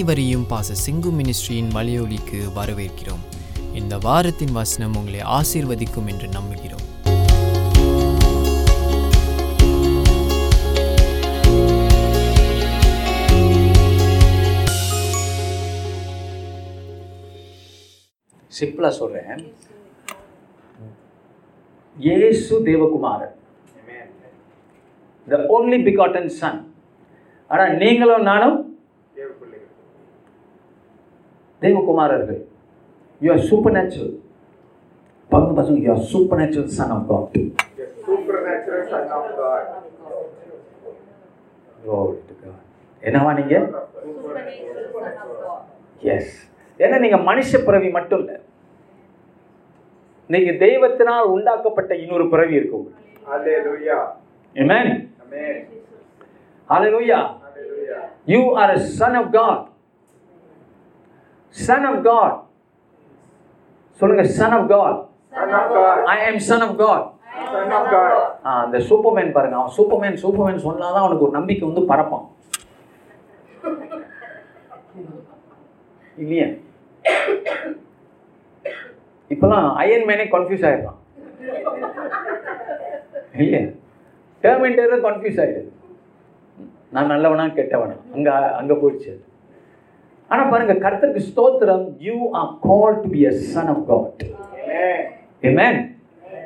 அனைவரையும் பாச சிங்கு மினிஸ்ட்ரியின் மலையொலிக்கு வரவேற்கிறோம். இந்த வாரத்தின் வசனம் உங்களை ஆசீர்வதிக்கும் என்று நம்புகிறோம். சிம்பிளாக சொல்கிறேன் இயேசு தேவகுமாரன் த only begotten சன் ஆனால் நீங்களும் நானும் தேவகுமாரர்கள் யூ ஆர் சூப்பர் நேச்சுரல் பங்கு பசங்க you are supernatural son of God. என்னவா நீங்க எஸ் ஏன்னா நீங்க மனுஷ பிறவி மட்டும் இல்லை நீங்க தெய்வத்தினால் உண்டாக்கப்பட்ட இன்னொரு பிறவி இருக்கு உங்களுக்கு Hallelujah. Amen. Amen. Hallelujah. Hallelujah. You are a son of God. Son of God. சொல்லுங்க son of God. Son of God. I am son of God. Son of God. ஆ, அந்த சூப்பர்மேன் பாருங்க அவன் சூப்பர்மேன் சூப்பர்மேன் சொன்னாதான் அவனுக்கு ஒரு நம்பிக்கை வந்து பறப்பான் இல்லையா இப்பெல்லாம் அயன் மேனே கன்ஃபியூஸ் ஆயிடுறான் இல்லையா டேர்மெண்டர் கன்ஃபியூஸ் ஆயிடுது நான் நல்லவனா கெட்டவனா அங்க அங்க போயிடுச்சு அது. ஆனா பாருங்க கர்த்தருக்கு ஸ்தோத்திரம் you are call to be a son of God. Amen.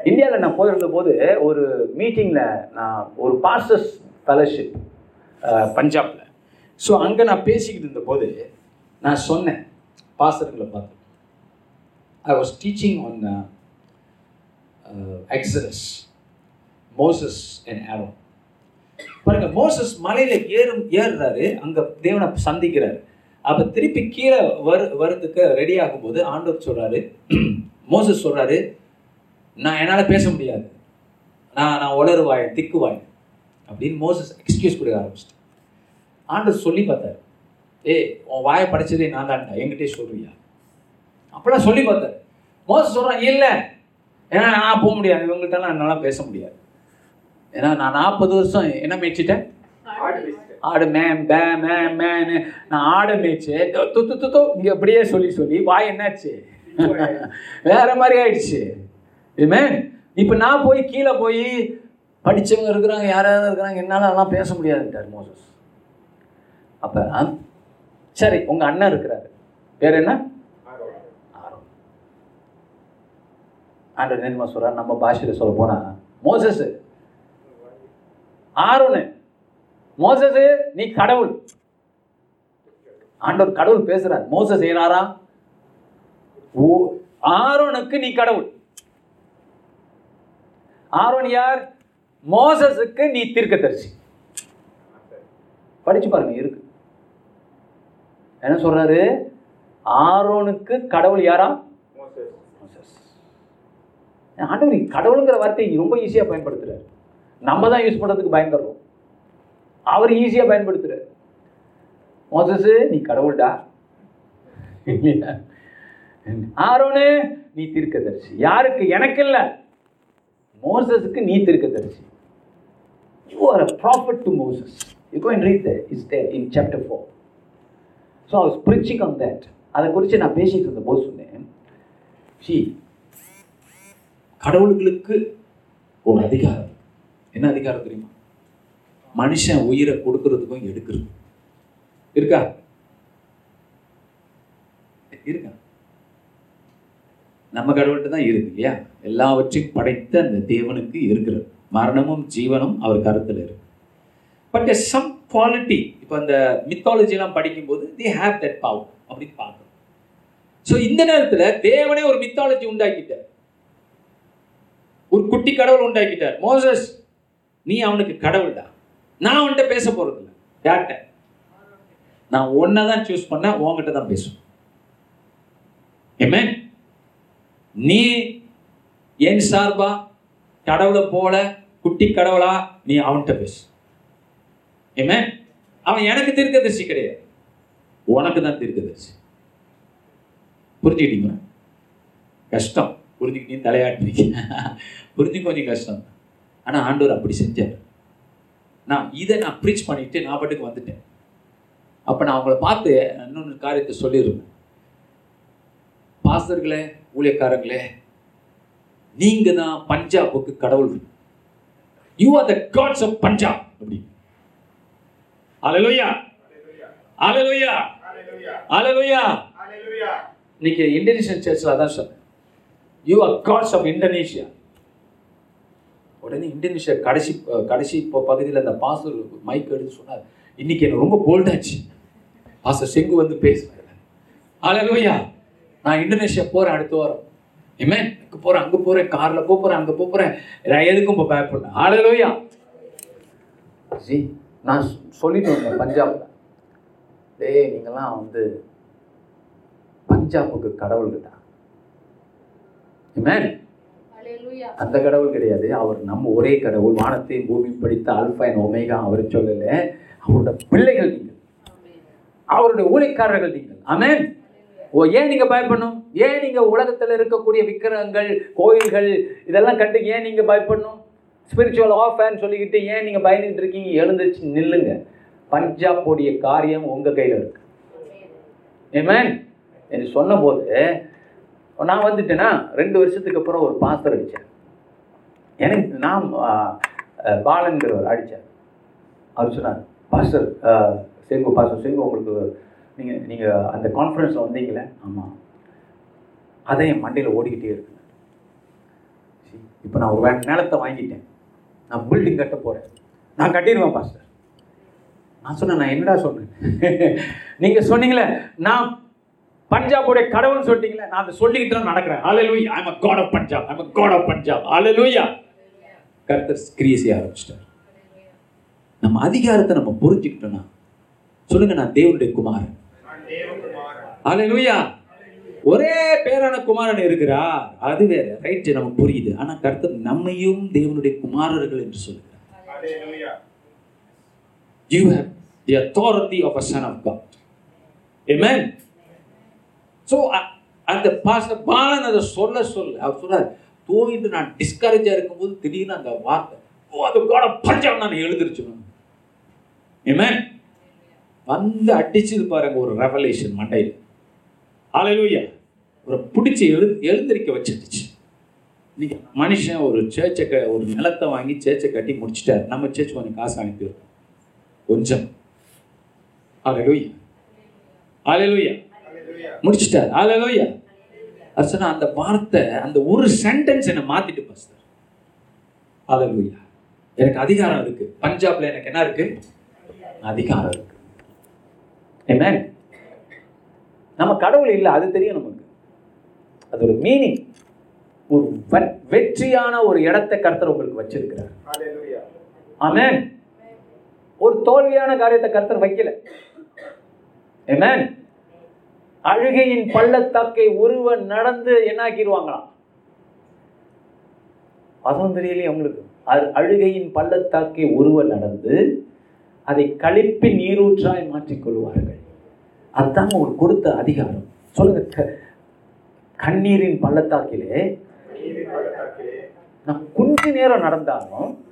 இந்தியாவில் நான் போயிருந்த போது ஒரு மீட்டிங்கில் நான் ஒரு பாஸ்டர்ஸ் ஃபெலோஷிப் பஞ்சாப்ல ஸோ அங்கே நான் பேசிக்கிட்டு இருந்தபோது நான் சொன்னேன் பாஸ்டர்களை பார்த்து I was teaching on Exodus Moses and Aaron பாருங்க மோசஸ் மலையில ஏறும் ஏறுறாரு அங்க தேவனை சந்திக்கிறாரு அப்போ திருப்பி கீழே வரு வரதுக்கு ரெடி ஆகும்போது ஆண்டவர் சொல்கிறாரு மோசஸ் சொல்கிறாரு நான் என்னால் பேச முடியாது. நான் நான் உளறுவாய் திக்குவாய் அப்படின்னு மோசஸ் எக்ஸ்கியூஸ் கொடுக்க ஆரம்பிச்சிட்டேன் ஆண்டவர் சொல்லி பார்த்தாரு. ஏய் உன் வாயை படைச்சதே நான் தான்டா என்கிட்டே சொல்றியா? அப்படிலாம் சொல்லி பார்த்தாரு. மோசஸ் சொல்கிறான் இல்லை. ஏன்னா நான் போக முடியாது இவங்கள்ட்டலாம் என்னால் பேச முடியாது. ஏன்னா நான் நாற்பது வருஷம் என்ன மேய்ச்சிட்டேன் ஆடு மே பே மே மேனு நான் ஆடை மேய்ச்சு துத்து து இங்கே அப்படியே சொல்லி சொல்லி வாய் என்னாச்சு? வேற மாதிரி ஆயிடுச்சு. இதுமே இப்போ நான் போய் கீழே போய் படிச்சவங்க இருக்கிறாங்க யாராவது இருக்கிறாங்க என்னால் அதெல்லாம் பேச முடியாதுன்ட்டார் மோசஸ். அப்போ சரி உங்கள் அண்ணன் இருக்கிறாரு. பேர் என்ன? ஆரோன். ஆண்டர் நிர்மா சொல்கிறார் நம்ம பாஷையில் சொல்ல போனால் மோசஸ். ஆரோனு. மோசஸ் நீ கடவுள். ஆண்டவர் கடவுள் பேசுறார். மோசஸ் செய்யறாரா ஓ ஆரோனுக்கு நீ கடவுள். ஆரோன் யார்? மோசஸுக்கு நீ தீர்க்க தரிசி படிச்சு பாருங்க இருக்கு. என்ன சொல்றாரு? ஆரோனுக்கு கடவுள் யாரா? ஆண்டவர் கடவுளுங்கிற வார்த்தையை ரொம்ப ஈஸியாக பயன்படுத்துறாரு. நம்ம தான் யூஸ் பண்ணுறதுக்கு பயந்துடுறோம். அவர் ஈஸியாக பயன்படுத்துறாரு. மோசஸ் நீ கடவுள்டா. இல்லையா? ஆரோனு நீ தீர்க்கதரிசி. யாருக்கு? எனக்கு இல்லை. மோசஸுக்கு நீ தீர்க்கதரிசி. You are a prophet to Moses you go and read is there in chapter four so I was preaching on அதை குறித்து நான் பேசிட்டு இருந்த போது சொன்னேன். ஷீ கடவுள்களுக்கு ஒரு அதிகாரம். என்ன அதிகாரம் தெரியுமா? மனுஷன் உயிரை கொடுக்கறதுக்கும் எடுக்கிறது இருக்கா? இருக்கா? நம்ம கடவுள்கிட்ட தான் இருக்கு இல்லையா? எல்லாவற்றையும் படைத்த அந்த தேவனுக்கு இருக்கிறது. மரணமும் ஜீவனும் அவர் கருத்தில் இருக்கு. பட் சம் குவாலிட்டி இப்போ அந்த மித்தாலஜிலாம் படிக்கும்போது தே ஹேவ் தட் பவர் அப்படின்னு பார்க்கணும் ஸோ இந்த நேரத்தில் தேவனே ஒரு மித்தாலஜி உண்டாக்கிட்டார். ஒரு குட்டி கடவுள் உண்டாக்கிட்டார். மோசஸ் நீ அவனுக்கு கடவுள்டா. நான் அவன்கிட்ட பேச போகிறது இல்லை யார்கிட்ட? நான் ஒன்றை தான் சூஸ் பண்ணேன் உன்கிட்ட தான் பேசுவேன். ஏமே நீ என் சார்பா கடவுளை போல குட்டி கடவுளா நீ அவன்கிட்ட பேசு. ஏமே அவன் எனக்கு தீர்க்கதரிசி கிடையாது. உனக்கு தான் தீர்க்கதரிசி. புரிஞ்சுக்கிட்டீங்களா? கஷ்டம். புரிஞ்சுக்கிட்டீங்க தலையாட்டுறீங்க புரிஞ்சு கொஞ்சம் கஷ்டம். ஆனால் ஆண்டவர் அப்படி செஞ்சார். நான் இதை நான் ப்ரீச் பண்ணிட்டு நான் பாட்டுக்கு வந்துட்டேன். அப்போ நான் அவங்கள பார்த்து இன்னொன்று காரியத்தை சொல்லியிருந்தேன் பாஸ்டர்களே ஊழியக்காரங்களே நீங்க தான் பஞ்சாபுக்கு கடவுள். You are the gods of Punjab அப்படி. அலலுயா அலலுயா அலலுயா இன்னைக்கு இந்தோனேஷியன் சர்ச்சில் அதான் சொன்னேன். You are gods of Indonesia உடனே இந்தோனேஷியா கடைசி கடைசி இப்போ பகுதியில் அந்த பாஸ்டர் மைக் எடுத்து சொன்னார் இன்னைக்கு எனக்கு ரொம்ப போல்டாச்சு பாஸ்டர் செங்கு வந்து பேசுவார். அலலுயா நான் இந்தோனேஷியா போகிறேன் அடுத்த வாரம். ஏமே இங்கே போகிறேன் அங்கே போகிறேன் காரில் போகிறேன் அங்கே போகிறேன் நான் எதுக்கும் இப்போ பயப்படல. அலலுயா ஜி நான் சொல்லிட்டு வந்தேன் பஞ்சாப்ல. டேய் நீங்களாம் வந்து பஞ்சாபுக்கு கடவுள்கிட்ட. Amen. அந்த கடவுள் கிடையாது. அவர் நம்ம ஒரே கடவுள். வானத்தை பூமி படித்த அல்பா அண்ட் ஒமேகா அவர் சொல்லல. அவரோட பிள்ளைகள் நீங்கள். அவருடைய ஊழியக்காரர்கள் நீங்கள். ஆமென் ஓ ஏன் நீங்க பயப்படணும்? ஏன் நீங்க உலகத்துல இருக்கக்கூடிய விக்கிரகங்கள் கோயில்கள் இதெல்லாம் கண்டு ஏன் நீங்க பயப்படணும்? ஸ்பிரிச்சுவல் ஆஃப்னு சொல்லிக்கிட்டு ஏன் நீங்க பயந்துகிட்டு இருக்கீங்க? எழுந்துச்சு நில்லுங்க. பஞ்சாபுடைய காரியம் உங்க கையில இருக்கு. ஏமேன் என்று சொன்னபோது நான் வந்துட்டேன்னா ரெண்டு வருஷத்துக்கு அப்புறம் ஒரு பாஸ்டர் அடித்தேன் எனக்கு நான் பாலன்கிறவர் அடித்தார் அவர் சொன்னார் பாஸ்டர் ஆ, செங்கு பாஸ்டர் செங்கு உங்களுக்கு நீங்கள் நீங்கள் அந்த கான்ஃபரன்ஸில் வந்தீங்களே ஆமாம் அதை என் மண்டையில் ஓடிக்கிட்டே இருக்கு. இப்போ நான் ஒரு வே- நிலத்தை வாங்கிட்டேன். நான் பில்டிங் கட்ட போகிறேன் நான் கட்டிடுவேன் பாஸ்டர் நான் சொன்னேன் நான் என்னடா சொன்னேன் நீங்கள் சொன்னீங்களே நான் பஞ்சாபுடைய கடவுள்னு சொல்லிட்டீங்களே நான் அதை சொல்லிக்கிட்டு தான் நடக்கிறேன். ஹalleluya I'm a god of Punjab I'm a god of Punjab ஹalleluya கர்த்தர் கிரியேசி ஆரம்பிச்சிட்டார். நம்ம அதிகாரத்தை நம்ம புரிஞ்சுக்கிட்டோம்னா சொல்லுங்க நான் தேவனுடைய குமாரன். ஹalleluya ஒரே பேரான குமாரன் இருக்கிறார். அது வேற ரைட் நமக்கு புரியுது. ஆனா கர்த்தர் நம்மையும் தேவனுடைய குமாரர்கள் என்று சொல்லுகிறார். You have the authority of a son of God amen. So அந்த பாச பாலன் அதை சொல்ல சொல்ல அவர் சொல்றாரு தூங்கிட்டு நான் டிஸ்கரேஜாக இருக்கும்போது திடீர்னு அந்த வார்த்தை ஓ அது கூட பஞ்சம் நான் எழுதிருச்சு ஏமே வந்து அடிச்சது பாருங்க ஒரு ரெவலேஷன் மண்டையில். அலையிலூயா ஒரு பிடிச்சி எழு எழுந்திருக்க வச்சிருச்சு இன்னைக்கு மனுஷன் ஒரு சேர்ச்சை க ஒரு நிலத்தை வாங்கி சேர்ச்சை கட்டி முடிச்சிட்டார். நம்ம சேர்ச்சி கொஞ்சம் காசு அனுப்பியிருக்கோம் கொஞ்சம். அலையிலூயா அலையிலூயா முடிச்சிட்டார். ஹalleluya அது சொன்னா அந்த வார்த்தை அந்த ஒரு சென்டென்ஸ் என்னை மாத்திட்டு பாஸ்டர் ஹalleluya எனக்கு அதிகாரம் இருக்கு. பஞ்சாப்ல எனக்கு என்ன இருக்கு? அதிகாரம் இருக்கு. Amen. நம்ம கடவுள் இல்லை அது தெரியும் நமக்கு. அது ஒரு மீனிங் ஒரு வெற்றியான ஒரு இடத்தை கர்த்தர் உங்களுக்கு வச்சிருக்கிறார். ஆமென் ஒரு தோல்வியான காரியத்தை கர்த்தர் வைக்கல. Amen. அழுகையின் பள்ளத்தாக்கை ஒருவன் நடந்து என்னாக்கிடுவாங்களாம்? அதுவும் தெரியலையே உங்களுக்கு. அ- அழுகையின் பள்ளத்தாக்கை ஒருவன் நடந்து அதை கழிப்பி நீரூற்றாய் மாற்றிக் கொள்வார்கள் அதுதான் உங்களுக்கு கொடுத்த அதிகாரம். சொல்லுங்க கண்ணீரின் பள்ளத்தாக்கிலே நான் கொஞ்ச நேரம் நடந்தாலும்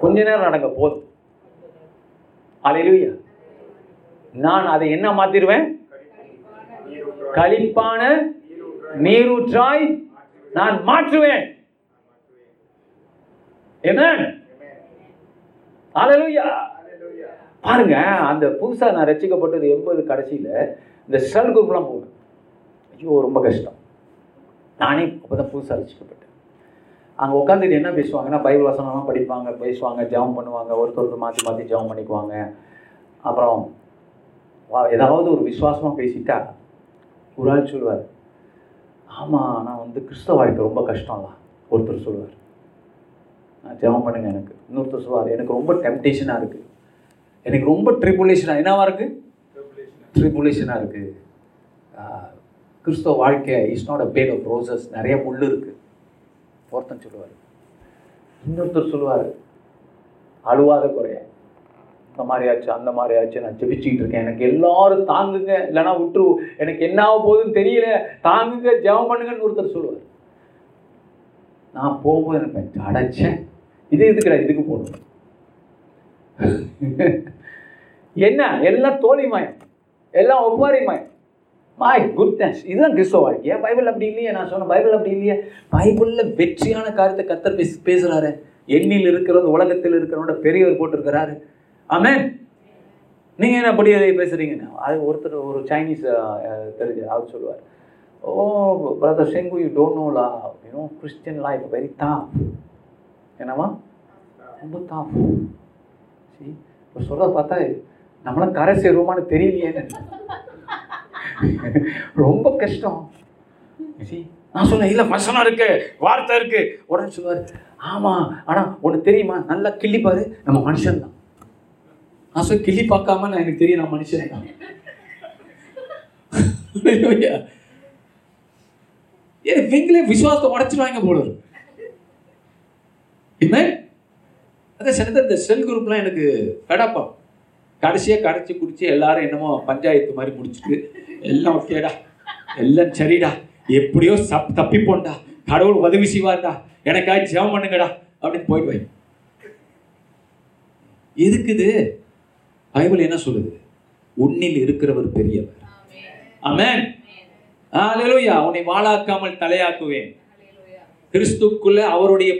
கொஞ்ச நேரம் நடங்க போதும். அலையிலுயா? நான் அதை என்ன மாத்திருவேன் களிப்பான நீரூற்றாய் நான் மாற்றுவேன். பாருங்க அந்த புதுசா நான் ரசிக்கப்பட்டது எண்பது கடைசியில இந்த செல் குரூப்லாம் போவேன் ஐயோ ரொம்ப கஷ்டம். நானே அப்பதான் புதுசா ரசிக்கப்பட்டேன். அங்கே உட்காந்துட்டு என்ன பேசுவாங்கன்னா பைபிள் வசனம்லாம் படிப்பாங்க பேசுவாங்க ஜெபம் பண்ணுவாங்க ஒருத்தருக்கு மாற்றி மாற்றி ஜெபம் பண்ணிக்குவாங்க. அப்புறம் வா- ஏதாவது ஒரு விசுவாசமாக பேசிட்டா ஒரு ஆள் சொல்லுவார் ஆமாம் நான் வந்து கிறிஸ்தவ வாழ்க்கை ரொம்ப கஷ்டம்ல ஒருத்தர் சொல்லுவார். நான் ஜெபம் பண்ணுங்க எனக்கு. இன்னொருத்தர் சொல்லுவார் எனக்கு ரொம்ப டெம்டேஷனாக இருக்குது எனக்கு ரொம்ப ட்ரிபுலேஷனாக என்னவா இருக்குது ட்ரிபுலேஷனாக இருக்குது கிறிஸ்தவ வாழ்க்கை is not a bed of roses நிறைய முள் இருக்குது ஒருத்தன் சொல்லுவார். இன்னொருத்தர் சொல்லுவார் அழுவாத குறைய. இந்த மாதிரி ஆச்சு அந்த மாதிரி ஆச்சு நான் ஜெபிச்சுக்கிட்டு இருக்கேன். எனக்கு எல்லாரும் தாங்குங்க. இல்லைனா விட்டுரு எனக்கு என்ன ஆக போகுதுன்னு தெரியல. தாங்குங்க ஜெபம் பண்ணுங்கன்னு ஒருத்தர் சொல்லுவார். நான் போகும்போது நினைப்பேன் அடைச்சேன். இது எதுக்குடா இதுக்கு போகணும்? என்ன? எல்லாம் தோழி மாயம். எல்லாம் ஒப்பாரிமயம் மை குட்னஸ் இதுதான் கிறிஸ்தவ வாழ்க்கையா பைபிள் அப்படி இல்லையே? நான் சொன்ன பைபிள் அப்படி இல்லையே? பைபிளில் வெற்றியான காரியத்தை கத்தர் பேசி பேசுகிறாரு எண்ணில் இருக்கிறது உலகத்தில் இருக்கிறவனோட பெரியவர் போட்டிருக்கிறாரு. ஆமேன். நீங்கள் என்ன அப்படி பேசுகிறீங்க அது ஒருத்தர் ஒரு சைனீஸ் தெரிஞ்ச அவர் சொல்லுவார். ஓ பிரதர் செங்கு you don't know law you know Christian life very tough என்னவா ரொம்ப தாஃப் சரி இப்போ சொல்கிறத பார்த்தா நம்மளாம் கரை சேருவோமான்னு தெரியலையேன்னு ரொம்ப கஷ்டம். சரி நான் சொன்னேன் இல்லை வசனம் இருக்கு வார்த்தை இருக்கு. உடனே சொல்லுவார் ஆமாம் ஆனால் உனக்கு தெரியுமா? நல்லா கிள்ளிப்பாரு நம்ம மனுஷன் தான் நான் சொல்ல கிள்ளி பார்க்காம நான் எனக்கு தெரியும் நான் மனுஷன். ஏ ஏன் விசுவாசத்தை உடைச்சிருவாங்க போல இருக்கு. அதான் சில இந்த செல் குரூப்லாம் எனக்கு கடப்பா கடைசியாக கடைச்சி குடிச்சு எல்லாரும் என்னமோ பஞ்சாயத்து மாதிரி முடிச்சுட்டு எல்லாம் ஓகேடா. எல்லாம் சரிடா. எப்படியோ சப் தப்பி போண்டா. கடவுள் உதவி செய்வார்டா. எனக்காக ஜெபம் பண்ணுங்கடா. அப்படின்னு போயிட்டு வை எதுக்குது பைபிள் என்ன சொல்லுது? உன்னில் இருக்கிறவர் பெரியவர். ஆமென். ஹalleluya. உன்னை வாளாக்காமல் தலையாக்குவேன். கிறிஸ்துக்குள்ள அவருடைய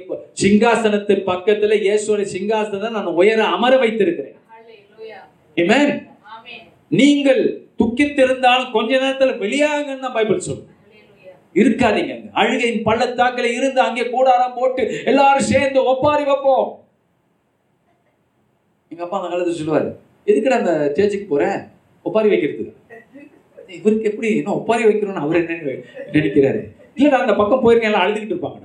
சிங்காசனத்து பக்கத்துல இயேசுடைய சிங்காசனத்தை நான் உயர அமர வைத்திருக்கிறேன். நீங்கள் துக்கித்திருந்தாலும் கொஞ்ச நேரத்தில் வெளியாகன்னு பைபிள் சொல்லுது. இருக்காதீங்க அழுகையின் பள்ளத்தாக்கில இருந்து அங்கே கூடாரம் போட்டு எல்லாரும் சேர்ந்து ஒப்பாரி வைப்போம். எங்க அப்பா அந்த காலத்துல சொல்லுவாரு எதுக்குடா அந்த சேர்ச்சுக்கு போகிறேன் ஒப்பாரி வைக்கிறதுக்கு. இவருக்கு எப்படி இன்னும் ஒப்பாரி வைக்கிறோம்னு அவர் என்ன நினைக்கிறாரு? இல்லடா அந்த பக்கம் போயிருக்கேன் எல்லாம் அழுதுகிட்டு இருப்பாங்க.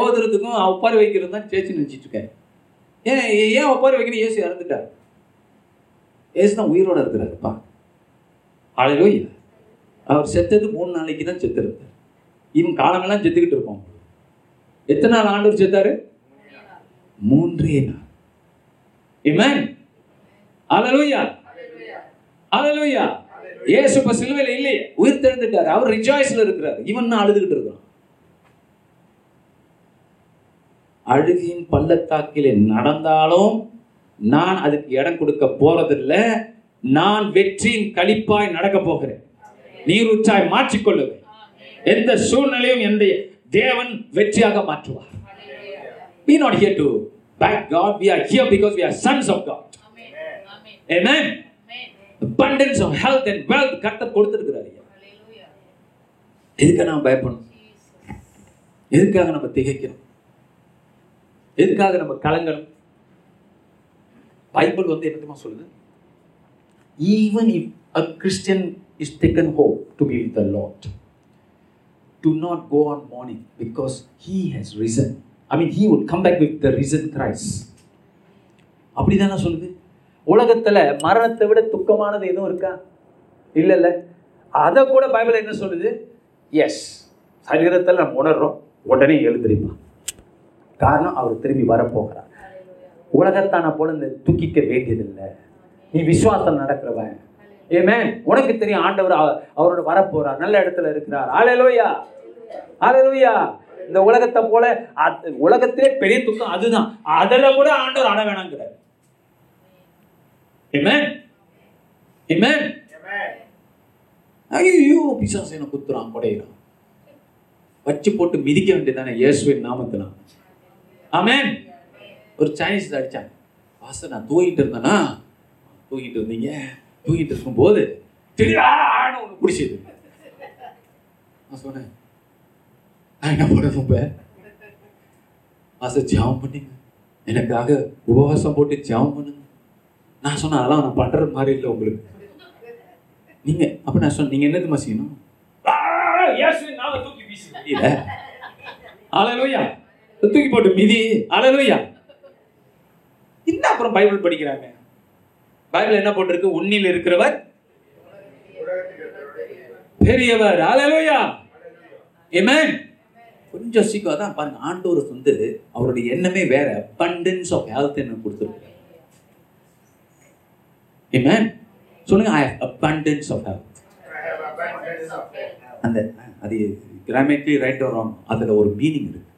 ஓதுறதுக்கும் ஒப்பாரி வைக்கிறது தான் சேர்ச்சு நினைச்சிட்டு இருக்காரு. ஏன் ஏன் ஒப்பாரி வைக்கணும்? ஏசு இறந்துட்டார் ஏசு தான் உயிரோட இருக்கிறாருப்பா அழகோய் அவர் செத்தது மூணு நாளைக்கு தான் செத்து இருந்தார் இவன் காலமெல்லாம் செத்துக்கிட்டு இருப்பான். எத்தனை நாள் ஆண்டு செத்தாரு? மூன்றே நாள். Amen. Hallelujah. Hallelujah. ஏசு இப்ப சிலுவையில இல்லையே. உயிர் தெழுந்துட்டாரு அவர் ரிஜாய்ஸ்ல இருக்கிறார். இவன் அழுதுகிட்டு இருக்கான் அழுகையின் பள்ளத்தாக்கிலே நடந்தாலும் நான் அதுக்கு இடம் கொடுக்க போறதில்லை. நான் வெற்றியின் கழிப்பாய் நடக்க போகிறேன். நீரூற்றாய் மாற்றிக்கொள்ளுவேன். எந்த சூழ்நிலையும் என்னுடைய தேவன் வெற்றியாக மாற்றுவார். Be not here to back God we are here because we are sons of God. Amen. Abundance of health and wealth கர்த்தர் கொடுத்திருக்கிறார். எதுக்காக நம்ம பயப்படணும்? எதுக்காக நம்ம திகைக்கணும் எதுக்காக நம்ம கலங்கணும்? பைபிள் வந்து என்ன தெரியுமா சொல்லுது? Even if a Christian is taken home to be with the Lord do not go on mourning because he has I mean he would come back with the risen Christ அப்படி தானே சொல்லுது? உலகத்தில் மரணத்தை விட துக்கமானது எதுவும் இருக்கா? இல்லை இல்லை அதை கூட பைபிள் என்ன சொல்லுது? எஸ் சரீரத்தில் நம்ம உணர்றோம். உடனே எழுந்திரிப்பா. காரணம் அவர் திரும்பி வரப்போகிறார். உலகத்தான போல இந்த துக்கிக்க வேண்டியதில்லை. நீ விசுவாசம் நடக்கிறவன். ஏமே உனக்கு தெரியும் ஆண்டவர் அவரோட வரப்போறார். நல்ல இடத்துல இருக்கிறார். ஆலையிலோயா ஆலையிலோயா இந்த உலகத்தை போல உலகத்திலே பெரிய துக்கம் அதுதான் அதில் கூட ஆண்டவர் அட வேணாங்கிறார் ஐயோ பிசாசு என்ன குத்துறான் குடையிறான் வச்சு போட்டு மிதிக்க வேண்டியதானே இயேசுவின் நாமத்துல ஆமேன் ஒரு சைனீஸ் அடிச்சாங்க பாஸ்டர் நான் தூங்கிட்டு இருந்தேனா தூங்கிட்டு இருந்தீங்க தூங்கிட்டு இருக்கும்போது போது ஒன்று பிடிச்சது நான் சொன்னேன் நான் என்ன பண்ணணும் இப்ப பாஸ்டர் ஜாம் பண்ணுங்க. எனக்காக உபவாசம் போட்டு ஜாம் பண்ணுங்க. நான் சொன்னேன் அதெல்லாம் நான் பண்றது மாதிரி இல்லை உங்களுக்கு. நீங்க அப்ப நான் சொன்னேன் நீங்க என்னதுமா செய்யணும்? நாம தூக்கி போட்டு மிதி. அலலுயா என்ன அப்புறம் பைபிள் படிக்கிறாங்க? பைபிள் என்ன போட்டிருக்கு? உன்னில் இருக்கிறவர் பெரியவர். அலலுயா Amen. கொஞ்சம் சீக்கிரம் தான் பாருங்க ஆண்டோர் வந்து அவருடைய எண்ணமே வேற. அபண்டன்ஸ் ஆஃப் ஹெல்த் என்ன கொடுத்துருக்காரு. Amen? சொல்லுங்க I have abundance of health அந்த அது கிராமேட்லி ரைட் வரும் அதில் ஒரு மீனிங் இருக்கு.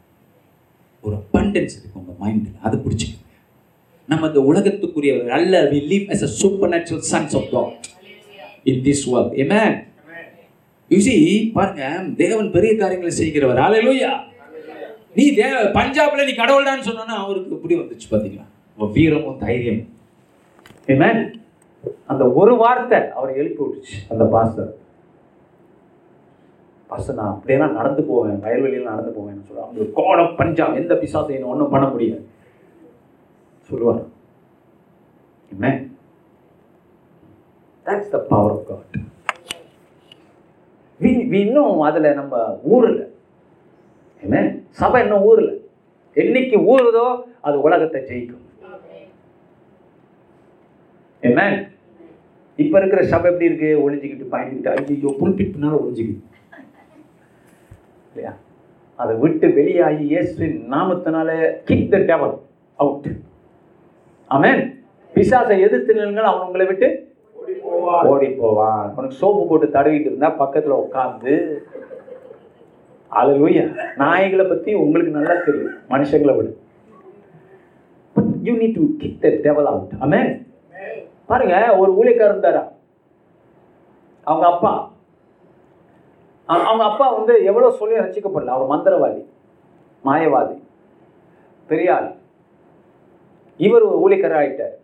ஒரு அபண்டன்ஸ் இருக்கு உங்கள் மைண்டில் அதை பிடிச்சிக்கோங்க. நம்ம இந்த உலகத்துக்குரியவர்கள் அல்ல we as a supernatural sons of God in this world. Amen? you see பாருங்க தேவன் பெரிய காரியங்களை செய்கிறவர். ஹalleluya நீ தே பஞ்சாப்ல நீ கடவுள்டான்னு சொன்னா அவருக்கு இப்படி வந்துச்சு பாத்தீங்களா? உன் வீரமும் தைரியம். Amen. அந்த ஒரு வார்த்தை அவர் எழுப்பி விட்டுச்சு அந்த பாஸ்டர். பாஸ்டர் நான் அப்படியே நான் நடந்து போவேன் வயல்வெளியில் நடந்து போவேன் சொல்லுவாங்க. அந்த காட் ஆஃப் பஞ்சாப் எந்த பிசாசையும் ஒன்றும் பண்ண முடியாது. சொல்லுவார். Amen. That's the power of god. we we இன்னும் அதில் நம்ம ஊர்ல என்ன சபை இன்னும் ஊறல. என்னைக்கு ஊறுதோ அது உலகத்தை ஜெயிக்கும். என்ன இப்போ இருக்கிற சபை எப்படி இருக்கு? ஒழிஞ்சிக்கிட்டு பயந்துக்கிட்டு ஐயோ புல்பிட் ஒழிஞ்சிக்கிட்டு இல்லையா? அதை விட்டு வெளியாகி இயேசுவின் நாமத்தினால கிக் த டெவல் அவுட் ஆமேன் பிசாசை எதிர்த்து நில்லுங்கள் அவன் உங்களை விட்டு ஓடி ஓடி போவான் உனக்கு சோப்பு போட்டு தடவிட்டு இருந்தா பக்கத்துல உட்கார்ந்து அது நாய்களை பத்தி உங்களுக்கு நல்லா தெரியும். மனுஷங்களை விட. But you need to kick the devil out amen பாருங்க ஒரு ஊழியக்காரர் இருந்தாரா? அவங்க அப்பா. அவங்க அப்பா வந்து எவ்வளவு சொல்லி ரசிக்கப்படல. அவர் மந்திரவாதி மாயவாதி பெரியாள் இவர் ஒரு ஊழியக்காரர் ஆயிட்டார்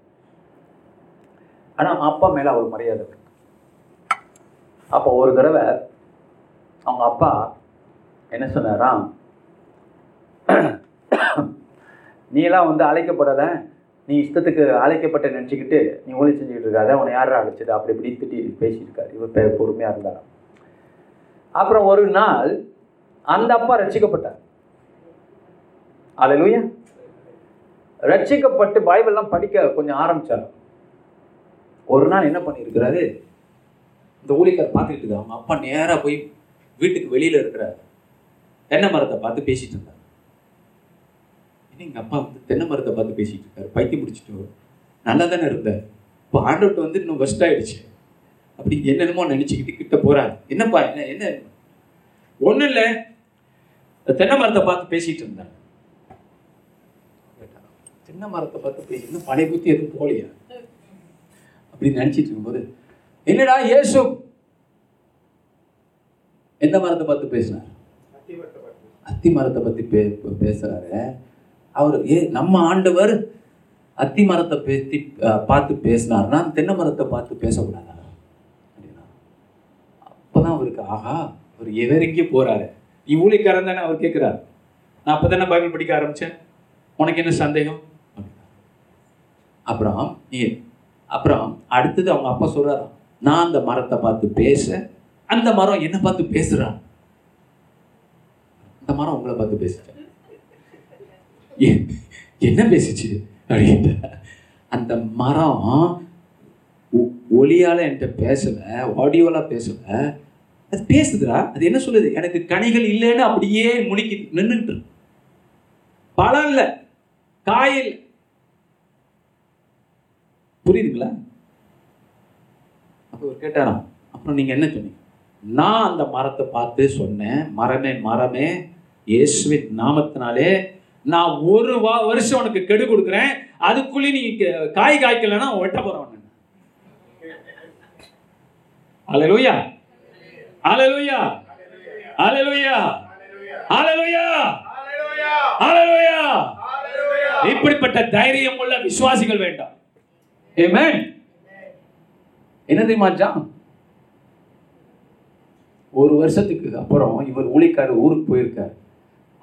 ஆனால் அப்பா மேலே அவர் மரியாதை அப்போ ஒரு தடவை அவங்க அப்பா என்ன சொன்னாராம்? நீலாம் வந்து அழைக்கப்படலை. நீ இஷ்டத்துக்கு அழைக்கப்பட்ட நினச்சிக்கிட்டு நீ ஊழி செஞ்சுக்கிட்டு இருக்காத. உன்னை யாரும் அழைச்சது? அப்படி இப்படி திட்டி பேசியிருக்காரு. இவர் பொறுமையாக பொறுமையா இருந்தாராம். அப்புறம் ஒரு நாள் அந்த அப்பா ரட்சிக்கப்பட்டார். அல்லேலூயா ரட்சிக்கப்பட்டு பைபிள்லாம் படிக்க கொஞ்சம் ஆரம்பிச்சார் ஒரு நாள் என்ன பண்ணியிருக்கிறாரு? இந்த ஊழிக்கார் பார்த்துக்கிட்டு இருக்காரு. அவங்க அப்பா நேராக போய் வீட்டுக்கு வெளியில் இருக்கிறார் தென்னை மரத்தை பார்த்து பேசிட்டு இருந்தார். ஏன்னா எங்கள் அப்பா வந்து தென்னை மரத்தை பார்த்து பேசிட்டு இருக்காரு. பைத்தியம் முடிச்சுட்டு நல்லா தானே இருந்தார். இப்போ ஆண்டவர்கிட்ட வந்து இன்னும் வெஸ்ட் ஆயிடுச்சு. அப்படி என்னென்னமோ நினச்சிக்கிட்டு கிட்ட போகிறாரு என்னப்பா என்ன என்ன? ஒன்றும் இல்லை. தென்னை மரத்தை பார்த்து பேசிட்டு இருந்தார். கேட்டா, தென்னை மரத்தை பார்த்து பேசி இன்னும் பழைய புத்தி எதுவும் போலியா அப்படின்னு நினைச்சிட்டு இருக்கும்போது என்னடா இயேசு? எந்த மரத்தை பார்த்து பேசினார்? அத்தி மரத்தை பத்தி பே பேசுகிறாரு பேசுறாரு. அவர் ஏ நம்ம ஆண்டவர் அத்தி மரத்தை பேத்தி பார்த்து பேசினார்னா தென்னை மரத்தை பார்த்து பேசக்கூடாதா? அப்படின்னா அவருக்கு ஆஹா அவர் வேற போகிறாரு போறாரு. நீ ஊழிக்காரன் தானே அவர் கேட்குறாரு நான் அப்பதானே பைபிள் படிக்க ஆரம்பிச்சேன். உனக்கு என்ன சந்தேகம்? அப்படின்னா. அப்புறம் நீ அப்புறம் அடுத்தது அவங்க அப்பா சொல்கிறாராம் நான் அந்த மரத்தை பார்த்து பேச அந்த மரம் என்னை பார்த்து பேசுகிறான் அந்த மரம் உங்களை பார்த்து பேசுகிறேன் என்ன பேசிச்சு? அப்படின்ட்டு. அந்த மரம் ஒ- என்கிட்ட பேசலை ஆடியோல பேசலை. அது பேசுதுடா. அது என்ன சொல்லுது? எனக்கு கனிகள் இல்லைன்னு அப்படியே முனிக்கி நின்றுட்டு பழம் இல்லை காயில் புரியுதுங்களா? அப்போ அவர் கேட்டாராம் அப்புறம் நீங்க என்ன சொன்னீங்க? நான் அந்த மரத்தை பார்த்து சொன்னேன். மரமே மரமே இயேசுவின் நாமத்தினாலே நான் ஒரு வா வருஷம் உனக்கு கெடு கொடுக்குறேன். அதுக்குள்ளே நீ காய் காய்க்கலைன்னா வெட்ட போறவன் அலலுயா அலலுயா அலலுயா அலலுயா அலலுயா இப்படிப்பட்ட தைரியம் உள்ள விசுவாசிகள் வேண்டாம். என்ன தெரியுமாச்சா ஒரு வருஷத்துக்கு அப்புறம் இவர் ஊழிக்காரர் ஊருக்கு போயிருக்காரு.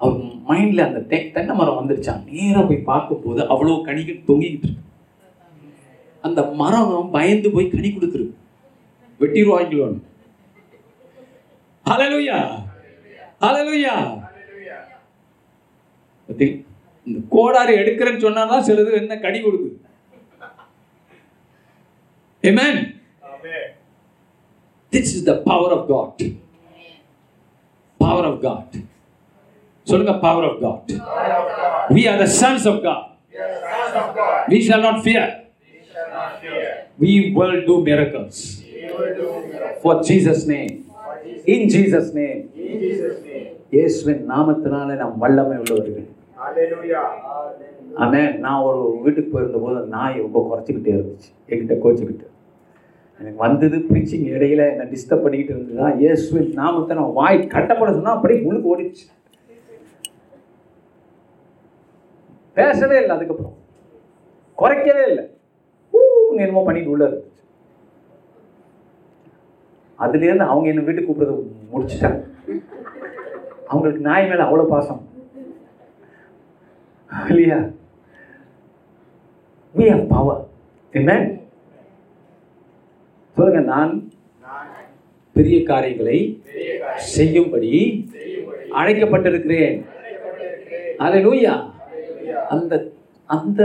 அவர் மைண்ட்ல அந்த தே தென்னை மரம் வந்துருச்சான் நேராக போய் பார்க்கும்போது அவ்வளோ கனிகள் தொங்கிக்கிட்டு இருக்கு. அந்த மரம் பயந்து போய் கனி கொடுத்துருக்கு வெட்டிடுவாங்களோன்னு ஹalleluya அலலுயா பத்தி இந்த கோடாரி எடுக்கிறேன்னு சொன்னாதான் சிலது என்ன கனி கொடுக்குது. Amen. This is the power of God. Power of God. சொல்லுங்க power of God. We are the sons of God. We shall not fear. We will do miracles. For Jesus' name. In Jesus' name. இயேசுவின் நாமத்தினால நாம் வல்லமை உள்ளவர்கள் Hallelujah. ஆமென் நான் ஒரு வீட்டுக்கு போயிருந்த போது நாய் ரொம்ப குறைச்சிக்கிட்டே இருந்துச்சு என்கிட்ட கோச்சிக்கிட்டு எனக்கு வந்தது பிரிச்சிங் இடையில என்னை டிஸ்டர்ப் பண்ணிக்கிட்டு இருந்ததா இயேசுவின் நாமத்தை நான் வாய் கட்டப்பட சொன்னால் அப்படியே முழுக்க ஓடிச்சு பேசவே இல்லை அதுக்கப்புறம். குறைக்கவே இல்லை. என்னமோ பண்ணிட்டு உள்ள இருந்துச்சு. அதுலேருந்து அவங்க என்ன வீட்டுக்கு கூப்பிடுறது முடிச்சுட்டாங்க. அவங்களுக்கு நாய் மேலே அவ்வளோ பாசம். இல்லையா? We have power. Amen? சொல்லுங்க நான் பெரிய காரியங்களை செய்யும்படி அழைக்கப்பட்டிருக்கிறேன். அல்லேலூயா அந்த அந்த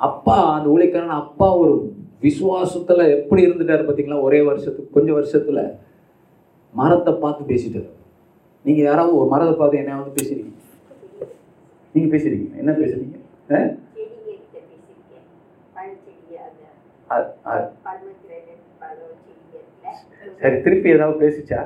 அப்பா அந்த ஊழியக்காரன் அப்பா ஒரு விசுவாசத்துல எப்படி இருந்துட்டாரு பார்த்தீங்களா ஒரே வருஷத்துக்கு கொஞ்சம் வருஷத்துல மரத்தை பார்த்து பேசிட்டாரு. நீங்க யாராவது ஒரு மரத்தை பார்த்து என்ன வந்து பேசுறீங்க நீங்க பேசுறீங்க என்ன பேசுறீங்க ஆ? செடிகிட்ட பேசியிருக்கேன் பழச்செடி அது அ- அ- பர்மக்ரேட் பழம் செடி இருக்குல்ல சரி திருப்பி ஏதாவது பேசிச்சா.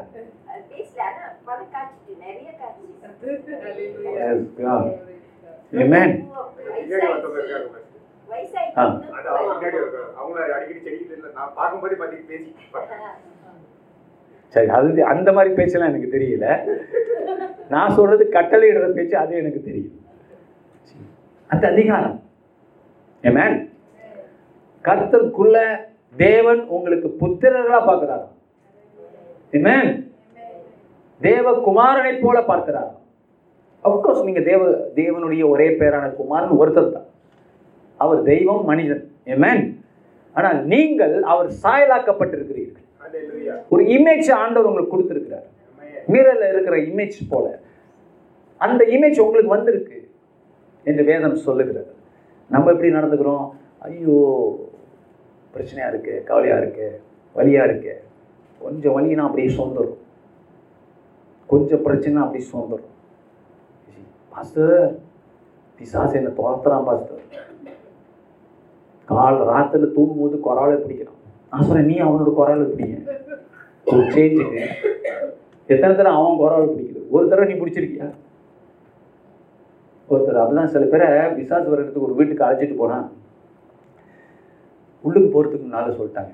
சரி அது அந்த மாதிரி பேச்செல்லாம் எனக்கு தெரியல. நான் சொல்றது கட்டளையிடுற பேச்சு அது எனக்கு தெரியும். அந்த அதிகாரம். ஏமேன் கர்த்தருக்குள்ள தேவன் உங்களுக்கு புத்திரர்களா பார்க்கிறார் தேவ குமாரனை போல பார்க்கிறார். அப்கோர்ஸ் நீங்க தேவ தேவனுடைய ஒரே பேரான குமாரன் ஒருத்தர் தான். அவர் தெய்வம் மனிதன். ஏமேன் ஆனால் நீங்கள் அவர் சாயலாக்கப்பட்டிருக்கிறீர்கள். ஒரு இமேஜ் ஆண்டவர் உங்களுக்கு கொடுத்துருக்கிறார். மீரல்ல இருக்கிற இமேஜ் போல. அந்த இமேஜ் உங்களுக்கு வந்திருக்கு என்று வேதம் சொல்லுகிறது. நம்ம எப்படி நடந்துக்கிறோம்? ஐயோ பிரச்சனையா இருக்கு கவலையா இருக்கு வலியா இருக்கு. கொஞ்சம் வலினா அப்படியே சோர்ந்துடும் கொஞ்சம் பிரச்சனை அப்படியே சோர்ந்துடும் பாஸ்டர் பிசாசு என்னை துரத்துறான் பாஸ்டர். கால் ராத்திரில தூங்கும்போது குரலை பிடிக்கிறான் நான் சொன்னேன் நீ அவனோட குரலை பிடிங்க. சேஞ்சுங்க எத்தனை தடவை அவன் குரலை பிடிக்கிறது ஒரு தடவை நீ பிடிச்சிருக்கியா? ஒருத்தர் அப்படிதான் சில பேரை விசாஸ் வர இடத்துக்கு ஒரு வீட்டுக்கு அழைச்சிட்டு போனான் உள்ளுக்கு போகிறதுக்கு முன்னால் சொல்லிட்டாங்க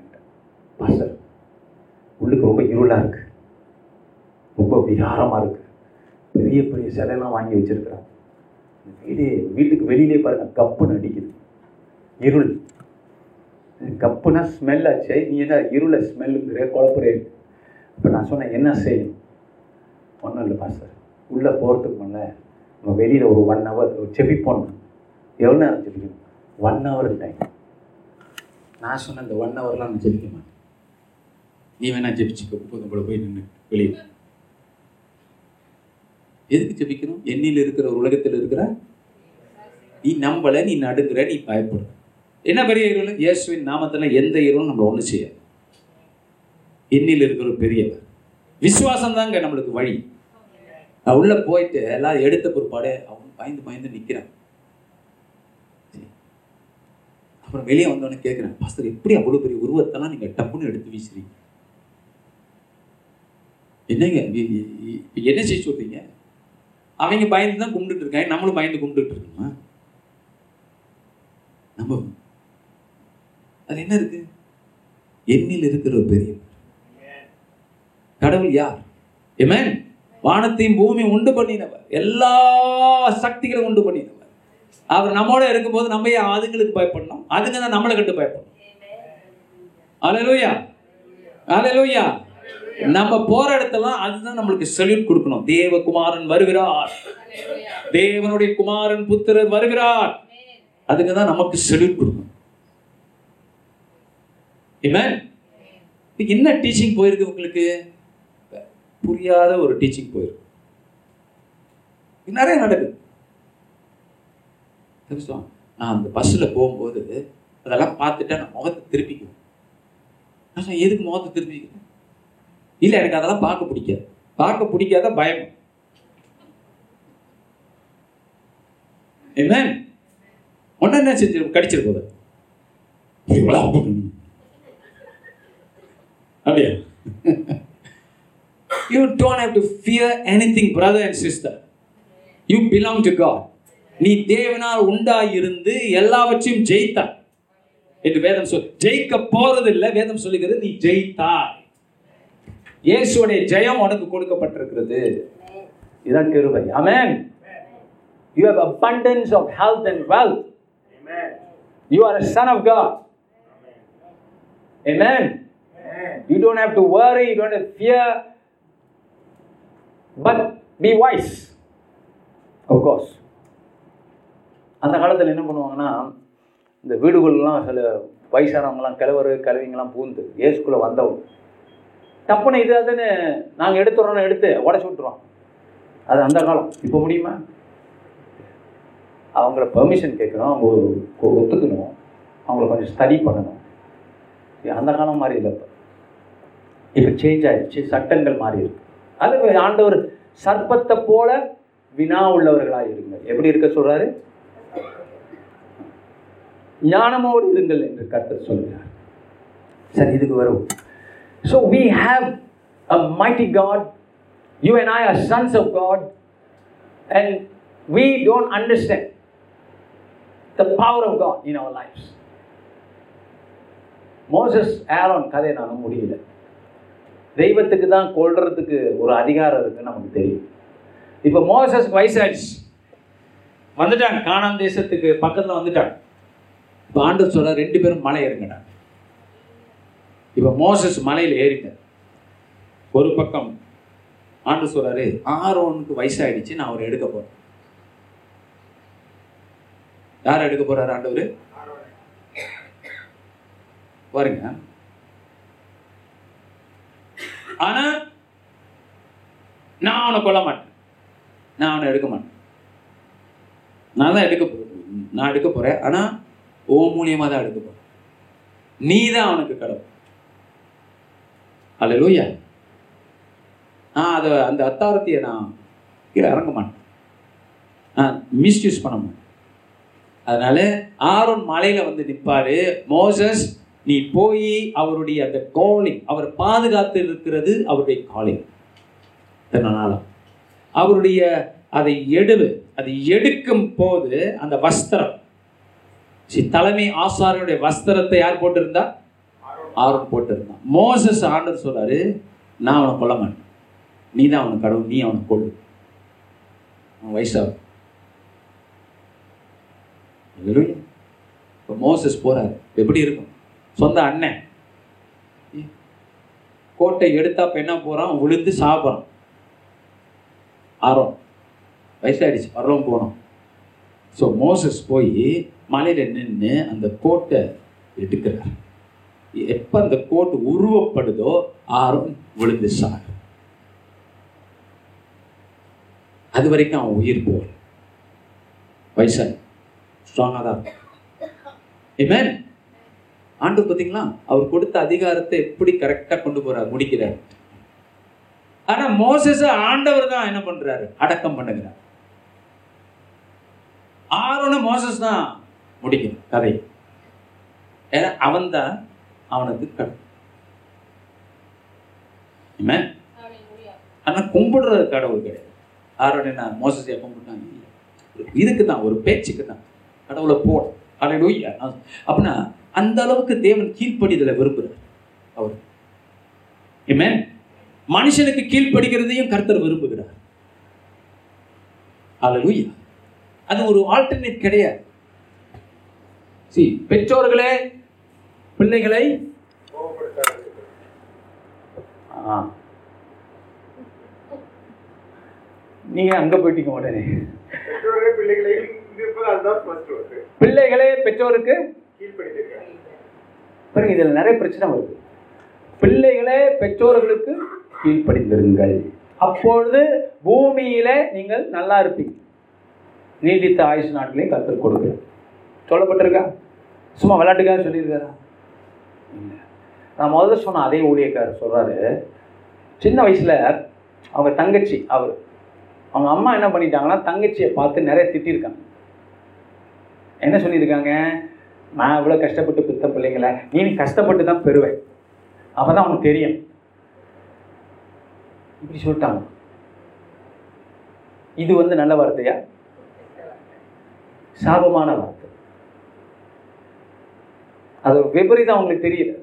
பாஸ்டர் உள்ளுக்கு ரொம்ப இருளாக இருக்குது ரொம்ப விகாரமாக இருக்குது பெரிய பெரிய சிலையெல்லாம் வாங்கி வச்சிருக்கிறான். வீடு வீட்டுக்கு வெளியிலே பாருங்க கப்புன்னு அடிக்குது. இருள். கப்புனா ஸ்மெல் ஆச்சு நீ என்ன இருளை ஸ்மெல்லுங்கிற குழப்புறே. இப்போ நான் சொன்னேன் என்ன செய்யணும் ஒன்றும் இல்லை பாஸ்டர் உள்ளே போகிறதுக்கு முன்னே நம்ம வெளியில் ஒரு ஒன் ஹவர் செபிப்போம் எவ்வளோ நேரம் செபிக்கணும்? ஒன் ஹவர் டைம் நான் சொன்ன இந்த ஒன் ஹவர்லாம் நான் ஜெபிக்க மாட்டேன் நீ வேணா ஜெபிச்சுக்கோ? உங்களை போய் நின்று வெளியில் எதுக்கு ஜெபிக்கணும்? எண்ணில் இருக்கிற ஒரு உலகத்தில் இருக்கிற நீ நம்பலை நீ நடுங்கிற நீ பயப்படுற என்ன பெரிய இருள்? இயேசுவின் நாமத்தில் எந்த இருளும் நம்மளை ஒன்றும் செய்யாது. எண்ணில் இருக்கிற பெரியவர். விசுவாசம் தாங்க நம்மளுக்கு வழி. நான் உள்ள போயிட்டு எல்லாம் எடுத்த பிற்பாடு அவன் பயந்து பயந்து நிற்கிறான் அப்புறம் வெளியே வந்தோடனே கேட்குறேன் பாஸ்டர் எப்படி அவ்வளோ பெரிய உருவத்தெல்லாம் நீங்கள் டப்புன்னு எடுத்து வீசுறீங்க. என்னங்க இப்ப என்ன செய்ய சொல்றீங்க? அவங்க பயந்து தான் கும்பிட்டுட்டு இருக்காங்க. நம்மளும் பயந்து கும்பிட்டுட்டு இருக்கோமா? நம்ம அது என்ன இருக்கு? எண்ணில் இருக்கிற ஒரு பெரிய கடவுள் யார்? எமேன் வானத்தையும் பூமியும் உண்டு பண்ணினவர். எல்லா சக்திகளும் உண்டு பண்ணினவர். அவர் நம்மோட இருக்கும்போது நம்ம ஏன் அதுங்களுக்கு பயப்படணும்? அதுங்க தான் நம்மளை கண்டு பயப்படணும். அலலூயா அலலூயா நம்ம போற இடத்தெல்லாம் அதுதான் நம்மளுக்கு செல்யூட் கொடுக்கணும். தேவகுமாரன் வருகிறார். தேவனுடைய குமாரன் புத்திரர் வருகிறார். அதுக்கு தான் நமக்கு செல்யூட் கொடுக்கணும். என்ன டீச்சிங் போயிருக்கு உங்களுக்கு? புரியாத ஒரு டீச்சிங் போயிருக்கு. நிறைய நடக்குது? நான் அந்த பஸ்ஸில் போகும்போது அதெல்லாம் பார்த்துட்டா நான் முகத்தை திருப்பிக்குவேன். நான் எதுக்கு முகத்தை திருப்பிக்கிறேன் இல்லை எனக்கு அதெல்லாம் பார்க்க பிடிக்காது. பார்க்க பிடிக்காத பயம். என்ன? ஒன்னு என்ன செஞ்சு கடிச்சிரு போது அப்படியா? You don't have to fear anything brother and sister you belong to God நீ தேவனால் உண்டாயிருந்து எல்லாவற்றையும் ஜெயித்தாய். என்று வேதம் சொல் ஜெயிக்க போறது இல்லை வேதம் சொல்லுகிறது நீ ஜெயித்தார் இயேசுடைய ஜெயம் உனக்கு கொடுக்கப்பட்டிருக்கிறது இதான் கிருபை have abundance of health and wealth Amen. you are a son of god amen Amen. you don't have to worry you don't have to fear but be wise of course அந்த காலத்தில் என்ன பண்ணுவாங்கன்னா இந்த வீடுகள்லாம் சில வயசானவங்களாம் கிழவர் கிழவிங்கெல்லாம் பூந்து ஏசுக்குள்ளே வந்தவங்க டப்புன்னு இது அதுன்னு நாங்கள் எடுத்துறோம்னு எடுத்து உடச்சி விட்டுருவோம். அது அந்த காலம். இப்போ முடியுமா? அவங்கள பெர்மிஷன் கேட்கணும் அவங்க ஒத்துக்கணும். அவங்கள கொஞ்சம் ஸ்டடி பண்ணணும். அந்த காலம் மாதிரி இல்லை இப்போ. இப்போ சேஞ்ச் ஆயிடுச்சு சட்டங்கள் மாறி இருக்கு. அது ஆண்டவர் சர்ப்பத்தை போல வினா உள்ளவர்களாக இருங்க. எப்படி இருக்க சொல்றாரு? ஞானமோடு இருங்கள் என்று கருத்து சொல்கிறார். சரி இதுக்கு வரும். So we have a mighty God. You and I are sons of God. And we don't understand the power of God in our lives. Moses Aaron கதையை நான் முடியல. தெய்வத்துக்கு தான் கொள்றதுக்கு ஒரு அதிகாரம் இருக்குன்னு நமக்கு தெரியும். இப்போ மோசஸ் வயசாயிடுச்சு. வந்துட்டாங்க. காணாம் தேசத்துக்கு பக்கத்தில் வந்துட்டாங்க. இப்போ ஆண்டவர் ரெண்டு பேரும் மலை இறங்கினாங்க இப்போ மோசஸ் மலையில் ஏறிட்டார். ஒரு பக்கம் ஆண்டு சொல்றாரு ஆரோனுக்கு வயசாகிடுச்சு நான் அவரை எடுக்க போறேன். யார் எடுக்க போறாரு ஆண்டவர்? பாருங்க. ஆனா நான் அவனை கொல்ல மாட்டேன். நான் அவனை எடுக்க மாட்டேன். நான் தான் எடுக்க போறேன் நான் எடுக்க போறேன். ஆனா ஓ மூலியமா தான் எடுக்க போறேன். நீ தான் அவனுக்கு கடவுள் அல்ல நான் அதை அந்த அத்தாரத்தையை நான் கீழே இறங்க மாட்டேன். நான் மிஸ்யூஸ் பண்ண மாட்டேன். அதனால ஆரோன் மலையில் வந்து நிற்பாரு மோசஸ் நீ போய் அவருடைய அந்த காலிங் அவர் பாதுகாத்து இருக்கிறது அவருடைய காலிங் இத்தனை அவருடைய அதை எடுவு அதை எடுக்கும் போது அந்த வஸ்திரம். தலைமை ஆசாரியனுடைய வஸ்திரத்தை யார் போட்டிருந்தா? ஆர்வம் போட்டிருந்தான். மோசஸ் ஆண்டர் சொல்கிறாரு நான் அவனை கொல்ல மாட்டேன். நீ தான் அவனை கடவுள் நீ அவனை கொள்ளு அவன் வயசாகும். இப்போ மோசஸ் போகிறாரு எப்படி இருக்கும்? சொந்த அண்ணன். கோட்டை எடுத்தா என்ன போகிறான் விழுந்து சாப்பிட்றான். ஆர்வம். வயசாயிடுச்சு. பரவம் போனோம். ஸோ மோசஸ் போய் மலையில் நின்று அந்த கோட்டை எடுக்கிறார். எப்ப அந்த கோட் உருவப்படுதோ ஆரோன் விழுந்து சார் அது வரைக்கும் அவன் உயிர் போகல வயசாகி ஸ்ட்ராங்காக தான் இமேன் ஆண்டு பார்த்தீங்களா? அவர் கொடுத்த அதிகாரத்தை எப்படி கரெக்டாக கொண்டு போறார் முடிக்கிறார். ஆனா மோசஸ ஆண்டவர் தான் என்ன பண்றாரு? அடக்கம் பண்ணுகிறார். ஆரோன மோசஸ் தான் முடிக்கணும் கதை ஏன்னா அவன் தான் அவனுக்கு கடவுள் Amen. ஆனா கும்பிடுறது கடவுள் கிடையாது. ஆரோன என்ன மோசஸையா கும்பிட்டாங்க. இதுக்கு தான் ஒரு பேச்சுக்கு தான் கடவுளை போட அலையா அப்படின்னா அந்த அளவுக்கு தேவன் கீழ்ப்படிதலை விரும்புகிறார் அவர். Amen. மனுஷனுக்கு கீழ்ப்படிகிறதையும் கர்த்தர் விரும்புகிறார். அல்லேலூயா அது ஒரு ஆல்டர்னேட் கிடையாது. சி பெற்றோர்களே பிள்ளைகளை. நீங்க அங்க போயிட்டீங்க உடனே. பிள்ளைகளை பெற்றோருக்கு பாருங்க இதுல நிறைய பிரச்சனை வருது. பிள்ளைகளே பெற்றோர்களுக்கு கீழ்ப்படிந்திருங்கள். அப்பொழுது பூமியில நீங்கள் நல்லா இருப்பீங்க. நீடித்த ஆயுஷ் நாட்களையும் கருத்தில் கொடுக்க சொல்லப்பட்டிருக்கா? சும்மா விளையாட்டுக்காக சொல்லியிருக்காரா? நான் முதல்ல சொன்ன அதே ஊழியக்காரர் சொல்கிறாரு சின்ன வயசில் அவங்க தங்கச்சி அவர். அவங்க அம்மா என்ன பண்ணிட்டாங்கன்னா தங்கச்சியை பார்த்து நிறைய திட்டிருக்காங்க. என்ன சொல்லியிருக்காங்க? நான் இவ்வளோ கஷ்டப்பட்டு பித்த பிள்ளைங்கள நீ கஷ்டப்பட்டு தான் பெறுவேன் அப்போ தான் உனக்கு தெரியும். இப்படி சொல்லிட்டாங்க. இது வந்து நல்ல வார்த்தையா? சாபமான வார்த்தை. அது விபரீதம் அவங்களுக்கு தெரியல.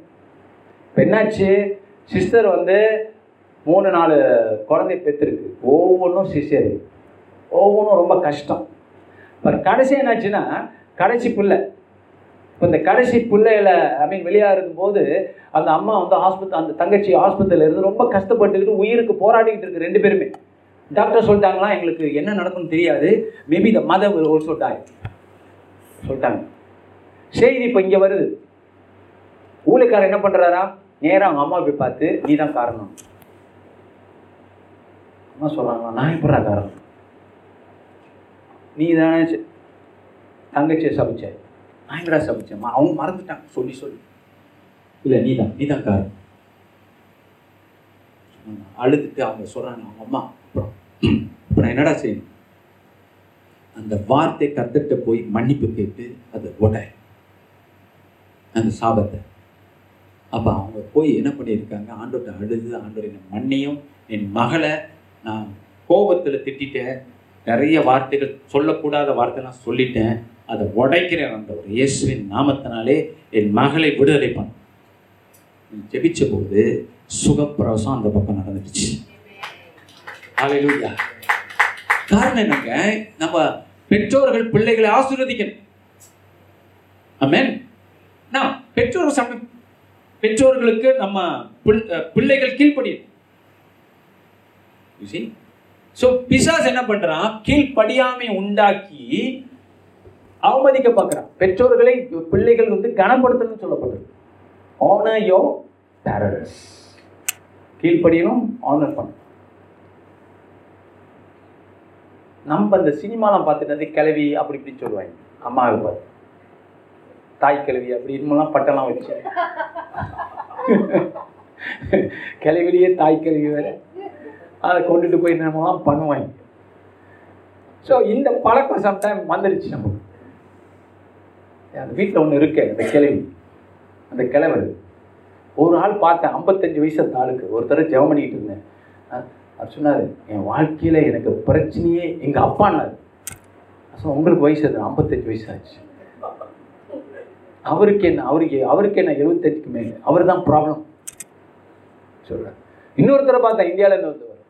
இப்போ என்னாச்சு? சிஸ்டர் வந்து மூணு நாலு குழந்தை பெற்றிருக்கு. ஒவ்வொன்றும் சிஸ்டர் ஒவ்வொன்றும் ரொம்ப கஷ்டம். இப்போ கடைசி என்னாச்சுன்னா கடைசி பிள்ளை. இப்போ இந்த கடைசி பிள்ளையில ஐ மீன் வெளியாக இருக்கும்போது அந்த அம்மா வந்து ஆஸ்பத்திரி அந்த தங்கச்சி ஹாஸ்பிட்டலில் இருந்து ரொம்ப கஷ்டப்பட்டுக்கிட்டு உயிருக்கு போராடிக்கிட்டு இருக்கு ரெண்டு பேருமே. டாக்டர் சொல்லிட்டாங்களா? எங்களுக்கு என்ன நடக்கும்னு தெரியாது. மேபி த மதர் ஒரு சொல்லிட்டாங்க சொல்லிட்டாங்க. செய்தி இப்போ இங்கே வருது. ஊழிக்காரர் என்ன பண்ணுறாரா நேராக அவங்க அம்மா போய் பார்த்து நீ தான் காரணம். அம்மா சொல்கிறாங்களா நான் எப்படா காரணம்? நீ தானே செ- தங்கச்சியை சபிச்ச. நான் எங்கடா சமைச்சேன் அவங்க மறந்துட்டாங்க. சொல்லி சொல்லி. இல்லை நீ தான் நீ தான் காரணம் அழுதுட்டு அவங்க சொல்கிறாங்க அவங்க அம்மா அப்புறம் இப்போ நான் என்னடா செய்யணும்? அந்த வார்த்தை கத்துட்டு போய் மன்னிப்பு கேட்டு அதை உட அந்த சாபத்தை. அப்போ அவங்க போய் என்ன பண்ணியிருக்காங்க? ஆண்டோட்ட அழுது ஆண்டோர் என் மன்னியும். என் மகளை நான் கோபத்தில் திட்டிட்டேன். நிறைய வார்த்தைகள் சொல்லக்கூடாத வார்த்தைலாம் சொல்லிட்டேன். அதை உடைக்கிறேன் அந்த ஒரு இயேசுவின் நாமத்தினாலே என் மகளை விடுதலை பண்ண. ஜெபிச்ச போது சுகப்பிரவசம் அந்த பக்கம் நடந்துடுச்சு. ஹalleluya காரணம் என்னங்க? நம்ம பெற்றோர்கள் பிள்ளைகளை ஆசீர்வதிக்கணும். ஆமேன் நான் பெற்றோர் சமயம் பெற்றோர்களுக்கு நம்ம பிள்ளைகள் கீழ்ப்படியும். ஸோ பிசாஸ் என்ன பண்றான்? கீழ்ப்படியாமை உண்டாக்கி அவமதிக்க பார்க்குறான் பெற்றோர்களை பிள்ளைகள் வந்து கனப்படுத்தணும்னு சொல்லப்படுது ஆனர் யோ பேரண்ட்ஸ் கீழ்ப்படியணும் ஆனர் பண்ணணும். நம்ம இந்த சினிமாலாம் பார்த்துட்டு கிளவி அப்படி இப்படின்னு சொல்லுவாங்க. அம்மாவை பார்த்து. தாய் கிழவி அப்படி இன்னும்லாம் பட்டெல்லாம் வச்சு. கிளவிலேயே தாய் கிழவி வேறு. அதை கொண்டுட்டு போய் நம்மலாம் பண்ணுவாங்க. ஸோ இந்த பழக்கம் சம்டைம் வந்துடுச்சு நமக்கு. அந்த வீட்டில் ஒன்று இருக்கு அந்த கிழவி. அந்த கிழவர். ஒரு ஆள் பார்த்தேன் ஐம்பத்தஞ்சு வயசு அந்த ஆளுக்கு. ஒரு தடவை ஜெபம் பண்ணிக்கிட்டு இருந்தேன். அவர் சொன்னார் என் வாழ்க்கையில் எனக்கு பிரச்சனையே எங்கள் அப்பான்னார் ஸோ உங்களுக்கு வயசு அது ஐம்பத்தஞ்சு வயசு ஆச்சு. அவருக்கு என்ன அவருக்கு அவருக்கு என்ன எழுபத்தஞ்சுக்கு மேலே? அவர் தான் ப்ராப்ளம் சொல்கிறேன் இன்னொருத்தரை பார்த்தேன் இந்தியாவிலேருந்து வந்தவர்.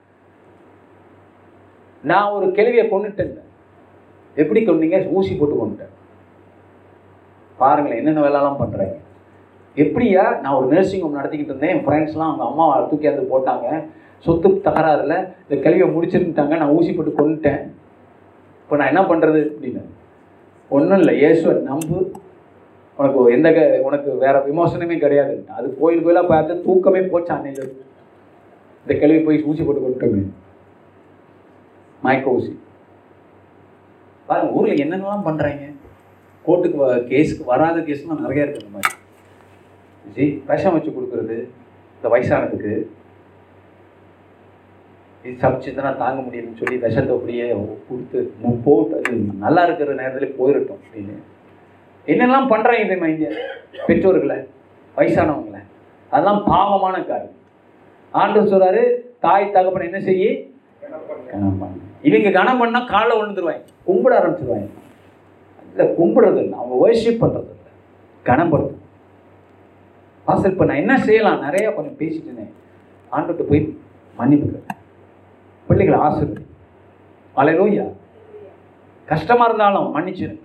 நான் ஒரு கேள்வியை கொண்டுட்டேன் எப்படி கொண்டீங்க? ஊசி போட்டு கொண்டுட்டேன். பாருங்களேன் என்னென்ன வேலைலாம் பண்ணுறாங்க எப்படியா? நான் ஒரு நர்சிங் ஹோம் நடத்திக்கிட்டு இருந்தேன். என் ஃப்ரெண்ட்ஸ்லாம் அவங்க அம்மா தூக்கியாந்து போட்டாங்க. சொத்து தகராறுல. இந்த கல்வியை முடிச்சிருந்துட்டாங்க. நான் ஊசி போட்டு கொண்டுட்டேன். இப்போ நான் என்ன பண்ணுறது அப்படின்னு. ஒன்றும் இல்லை. இயேசுவை நம்பு. உனக்கு எந்த க- உனக்கு வேற விமோசனமே கிடையாது. அது கோயில் கோயிலாக பார்த்து தூக்கமே போச்சு அன்னைக்கு இந்த கேள்வி போய் ஊசி போட்டு கொண்டுட்டோமே மயக்க ஊசி. பாருங்க ஊரில் என்னென்னலாம் பண்ணுறாங்க கோர்ட்டுக்கு வ- கேஸுக்கு வராத கேஸ்லாம் நிறைய இருக்கு இந்த மாதிரி. ஜி விஷம் வச்சு கொடுக்குறது இந்த வயசானதுக்கு. இது சமைச்சதுன்னா தாங்க முடியும்னு சொல்லி விஷத்தை அப்படியே கொடுத்து போட்டு அது நல்லா இருக்கிற நேரத்தில் போயிடட்டும் அப்படின்னு. என்னெல்லாம் பண்ணுறாங்க தெரியுமா இங்கே பெற்றோர்களை வயசானவங்களை. அதெல்லாம் பாவமான காரியம். ஆண்டு சொல்கிறாரு தாய் தகப்பன் என்ன செய்ய? கனம் பண்ண. இவங்க கனம் பண்ணால் காலில் விழுந்துருவாங்க. கும்பிட ஆரம்பிச்சிருவாங்க. இல்லை கும்பிடுறது இல்லை. அவங்க வர்ஷிப் பண்ணுறது இல்லை. கனப்படுத்து வாசல் இப்போ நான் என்ன செய்யலாம்? நிறையா கொஞ்சம் பேசிட்டு இருந்தேன். ஆண்டுகிட்ட போய் மன்னிப்பு பிள்ளைகளை ஆசிர்வதி அலையிலோயா கஷ்டமாக இருந்தாலும் மன்னிச்சிருங்க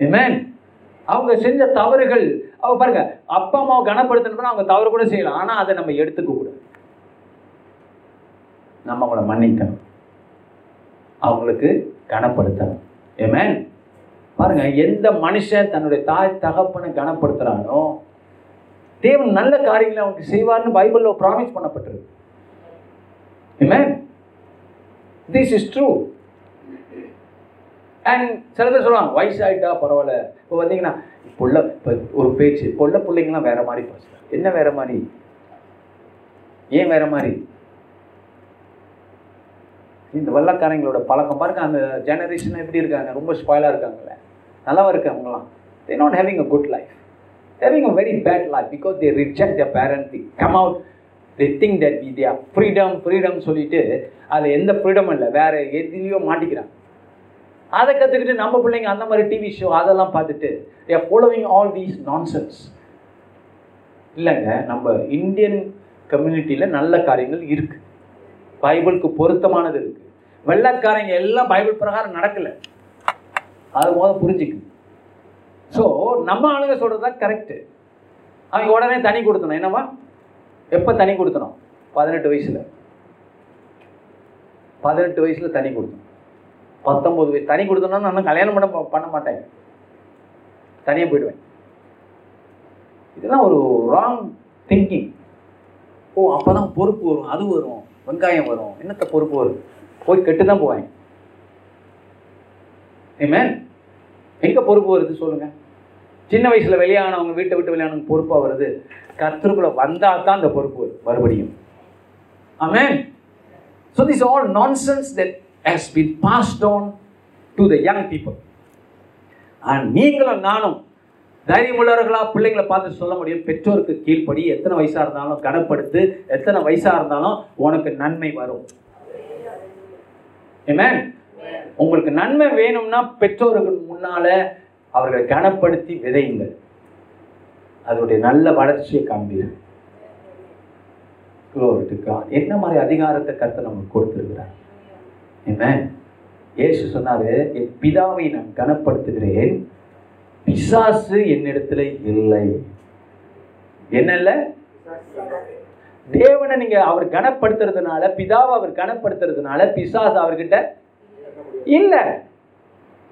ஏமேன் அவங்க செஞ்ச தவறுகள் அவ பாருங்க அப்பா அம்மாவை கனப்படுத்தணும்னா அவங்க தவறு கூட செய்யலாம் ஆனால் அதை நம்ம எடுத்துக்க கூடாது. நம்ம அவங்கள மன்னிக்கணும். அவங்களுக்கு கனப்படுத்தணும். ஏமே பாருங்க எந்த மனுஷன் தன்னுடைய தாய் தகப்பனை கனப்படுத்துகிறானோ தேவன் நல்ல காரியங்களை அவனுக்கு செய்வார்னு பைபிளில் ப்ராமிஸ் பண்ணப்பட்டிருக்கு. Amen. This is true and சில பேர் சொல்லுவாங்க வயசாயிட்டா பரவாயில்ல. இப்போ வந்தீங்கன்னா இப்போ உள்ள இப்போ ஒரு பேச்சு பொள்ள உள்ள பிள்ளைங்களாம் வேற மாதிரி பேசுறாங்க. என்ன வேற மாதிரி? ஏன் வேற மாதிரி? இந்த வெள்ளக்காரங்களோட பழக்கம் பாருங்க அந்த ஜெனரேஷன் எப்படி இருக்காங்க ரொம்ப ஸ்பாயிலாக இருக்காங்கல்ல. நல்லா இருக்கு அவங்களாம் they not having a good life having a very bad life because they reject the parent the come out they think that we they freedom freedom சொல்லிட்டு அதில் எந்த ஃப்ரீடமும் இல்லை. வேற எதுலேயோ மாட்டிக்கிறாங்க. அதை கற்றுக்கிட்டு நம்ம பிள்ளைங்க அந்த மாதிரி டிவி ஷோ அதெல்லாம் பார்த்துட்டு a following all these nonsense இல்லைங்க நம்ம இந்தியன் கம்யூனிட்டியில் நல்ல காரியங்கள் இருக்குது பைபிளுக்கு பொருத்தமானது இருக்குது வெள்ளக்காரங்க எல்லாம் பைபிள் பிரகாரம் நடக்கலை. அது முதல்ல புரிஞ்சுக்கு. ஸோ நம்ம ஆளுங்க சொல்கிறது தான் கரெக்டு அவங்க உடனே தனி கொடுத்தணும். என்னவா எப்போ தனி கொடுத்தணும்? பதினெட்டு வயசில். பதினெட்டு வயசில் தனி கொடுத்தணும். பத்தொம்பது வயசு. தனி கொடுத்தோன்னா நான் கல்யாணம் பண்ண பண்ண மாட்டேன். தனியாக போயிடுவேன். இதெல்லாம் ஒரு ராங் திங்கிங் ஓ அப்போ தான் பொறுப்பு வரும் அது வரும் வெங்காயம் வரும் என்னத்த பொறுப்பு வரும்? போய் கெட்டு தான் போவேன். ஏமேன் எங்கே பொறுப்பு வருது சொல்லுங்கள் சின்ன வயசில் வெளியானவங்க வீட்டை விட்டு வெளியானவங்க பொறுப்பாக வருது. கர்த்தருக்குள்ள வந்தால் தான் அந்த பொறுப்பு வரும் மறுபடியும். Amen so this all nonsense that has with passed down to the young people and நீங்களும் நானும் தைரியமுள்ளவர்களா பிள்ளைங்களை பார்த்து சொல்ல முடியும். பெற்றோருக்கு கீழ்ப்படி எத்தனை வயசாக இருந்தாலும் கனப்படுத்து எத்தனை வயசாக இருந்தாலும் உனக்கு நன்மை வரும். Amen? உங்களுக்கு நன்மை வேணும்னா பெற்றோர்கள் முன்னால அவர்களை கனப்படுத்தி விதையுங்கள். அதனுடைய நல்ல வளர்ச்சியை காண்பீர்கள். என்ன மாதிரி அதிகாரத்தை கருத்தை நமக்கு கொடுத்துருக்கிறார்? என்ன இயேசு சொன்னாரு என் பிதாவை நான் கனப்படுத்துகிறேன் பிசாசு என்னிடத்துல இல்லை. என்னல்ல தேவனை நீங்க அவர் கனப்படுத்துறதுனால பிதாவை அவர் கனப்படுத்துறதுனால பிசாசு அவர்கிட்ட இல்லை.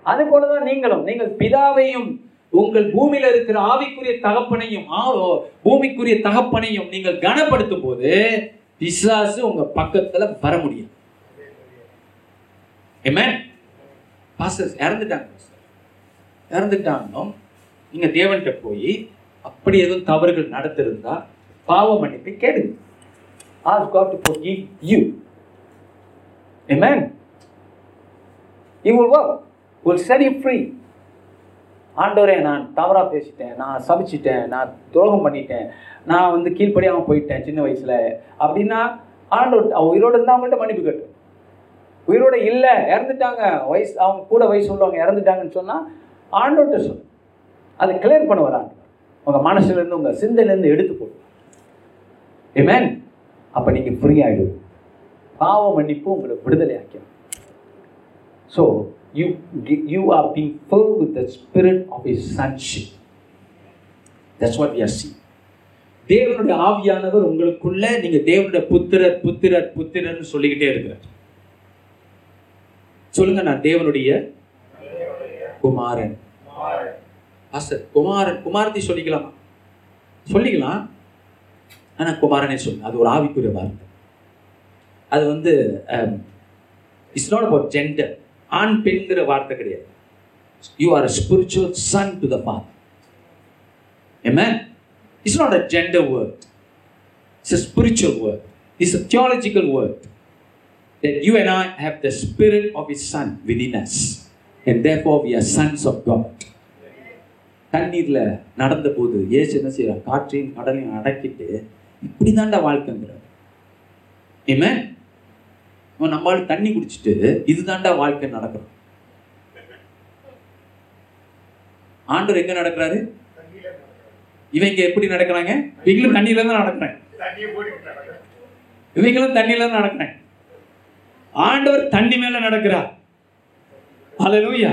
அது போலதான் நீங்களும் நீங்கள் பிதாவையும் உங்கள் பூமியில இருக்கிற ஆவிக்குரிய தகப்பனையும் ஆ- பூமிக்குரிய தகப்பனையும் நீங்கள் கனப்படுத்தும் போது பிசாசு உங்க பக்கத்துல வர முடியும் Amen? பாஸ்டர்ஸ் இறந்துட்டாங்க. பாஸ்டர் நீங்கள் தேவன்கிட்ட போய் அப்படி எதுவும் தவறுகள் நடத்திருந்தா பாவ மன்னிப்பை கேளுங்க. Ask God to forgive you amen you will work will set you ஆண்டவரே நான் தவறாக பேசிட்டேன். நான் சபிச்சிட்டேன். நான் துரோகம் பண்ணிட்டேன். நான் வந்து கீழ்ப்படியாமல் போயிட்டேன் சின்ன வயசில். அப்படின்னா ஆண்டவர் அவ உயிரோடு இருந்தா அவங்கள்ட்ட மன்னிப்பு கேட்டு உயிரோட இல்லை இறந்துட்டாங்க. வயசு அவங்க கூட வயசு உள்ளவங்க இறந்துட்டாங்கன்னு சொன்னால் ஆண்டோட்ட சொல் அதை கிளியர் பண்ண வராங்க உங்கள் மனசுலேருந்து உங்கள் சிந்தையிலேருந்து எடுத்து போடு. ஏமேன் அப்போ நீங்கள் ஃப்ரீ ஆயிடுவீங்க பாவ மன்னிப்பு உங்களை விடுதலை ஆக்கிடும். So you you are being fill with the spirit of his sonship that's what you see தேவனுடைய ஆவியானவர் உங்களுக்குள்ள நீங்கள் தேவனுடைய புத்திரர் புத்திரர் புத்திரர்னு சொல்லிக்கிட்டே இருக்கிறார். சொல்லுங்க நான் தேவனுடைய குமாரன் பாஸ்டர் குமாரன் குமாரத்தை சொல்லிக்கலாமா சொல்லிக்கலாம் ஆனா குமாரனே சொல்லுங்க அது ஒரு ஆவிக்குரிய வார்த்தை அது வந்து இட்ஸ் நாட் அபவுட் ஜெண்டர் ஆண் பெண்கிற வார்த்தை கிடையாது you are spiritual son to the father Amen? It's not a gender word. It's a spiritual word. It's a theological word. That you and I have the spirit of His Son within us. And therefore we are sons of God. தண்ணீரில் நடந்த போது ஏசு என்ன செய்யறார் காற்றையும் கடலையும் அடக்கிட்டு இப்படி தாண்டா வாழ்க்கைங்கிறார் Amen? தண்ணி குடிச்சிட்டு இதுதான்டா வாழ்க்கை நடக்கிறோம் ஆண்டவர் எங்க நடக்கிறாரு இவங்க எப்படி நடக்கிறாங்க இவங்களும் தண்ணியில தான் நடக்கிறேன் இவங்களும் தண்ணியில தான் நடக்கிறேன் ஆண்டவர் தண்ணி மேல நடக்கிறார். ஹalleluya.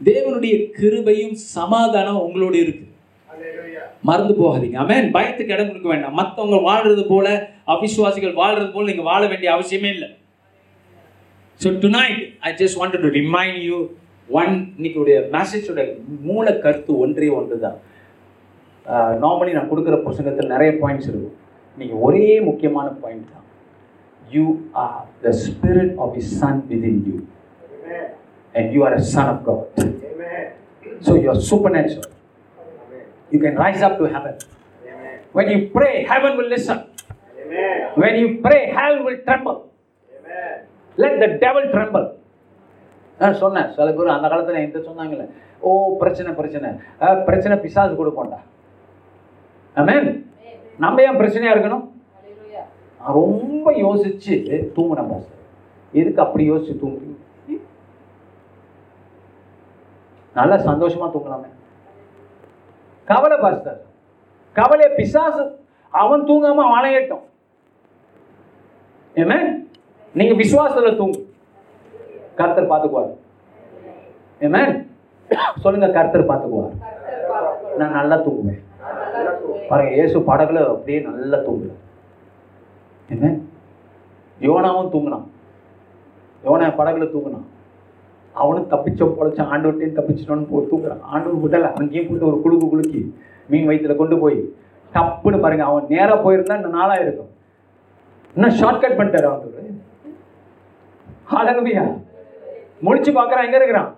தேவனுடைய கிருபையும் சமாதானம் உங்களோடு இருக்கு. மறந்து போகாதீங்க. ஆமென் பயத்துக்கு இடம் கொடுக்க வேண்டாம். மற்றவங்க வாழ்றது போல அவிசுவாசிகள் வாழ்றது போல நீங்க வாழ வேண்டிய அவசியமே இல்லை. So tonight I just wanted to remind you one இன்னைக்குடைய மெசேஜோட மூல கருத்து ஒன்றே ஒன்று தான் நார்மலி நான் கொடுக்குற பிரசங்கத்தில் நிறைய பாயிண்ட்ஸ் இருக்கும் நீங்கள் ஒரே முக்கியமான பாயிண்ட் தான். The spirit of his son within you amen and you are a son of God amen so you are supernatural amen you can rise up to heaven amen When you pray, heaven will listen. Amen When you pray, hell will tremble. Amen Let the devil tremble. நான் சொன்னேன் சில பேர் அந்த காலத்தில் என்கிட்ட சொன்னாங்கல்ல ஓ பிரச்சனை பிரச்சனை. பிரச்சனை பிசாசு கொடுப்போம்டா. ஆமென் நம்ம ஏன் பிரச்சனையா இருக்கணும்? ரொம்ப யோசிச்சு தூங்கின பாஸ்டர் எதுக்கு அப்படி யோசிச்சு தூங்குறீங்க? நல்லா சந்தோஷமா தூங்கலாமே. கவலை பாஸ்டர் கவலையை பிசாசு அவன் தூங்காம அவனை ஏமே? நீங்க விசுவாசத்துல தூங்கு. கருத்தர் பார்த்துக்குவார் ஏமே? சொல்லுங்க கருத்தர் பார்த்துக்குவார் நான் நல்லா தூங்குவேன். பாருங்க இயேசு படகுல அப்படியே நல்லா தூங்குவேன் என்ன? யோனாவும் தூங்கினான். யோனா படகுல தூங்கினான். அவனும் தப்பிச்சோம் பொழைச்சான் ஆண்டவர்கிட்டையும் தப்பிச்சிட்டோன்னு போ தூக்குறான் ஆண்டவர் விடலை. அங்கேயும் போட்டு ஒரு குழுக்கு குலுக்கி மீன் வயிற்றுல கொண்டு போய் டப்புன்னு பாருங்க அவன் நேராக போயிருந்தா இன்னும் நாளாக இருக்கும். இன்னும் ஷார்ட்கட் பண்ணிட்டாரு ஆண்டவர். ஹalleluya முடிச்சு பார்க்குறான் எங்கே இருக்கிறான்?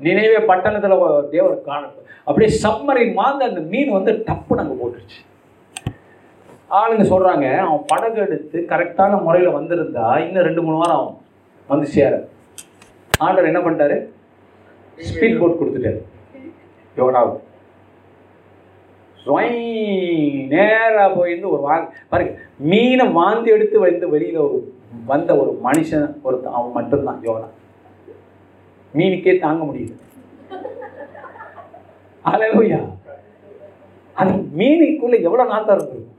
நினைவே பட்டணத்தில் தேவர் காண அப்படியே சப்மரின் மாந்த அந்த மீன் வந்து டப்புன்னு அங்கே போட்டுருச்சு. ஆளுங்க சொல்றாங்க அவன் படகு எடுத்து கரெக்டான முறையில வந்திருந்தா இன்னும் ரெண்டு மூணு வாரம் ஆகும். வந்து சேர. ஆண்டவர் என்ன பண்ணிட்டாரு? ஸ்பீட் போட் கொடுத்துட்டாரு. யோனாவுக்கு ஸ்வை நேரா போயிருந்து ஒரு வா பாருங்க மீனை வாந்தி எடுத்து வந்து வெளியில ஒரு வந்த ஒரு மனுஷன் ஒரு அவன் மட்டும்தான் யோனா மீனுக்கே தாங்க முடியல. அலையா அது மீனுக்குள்ள எவ்வளவு நாத்தம் இருந்திருக்கும்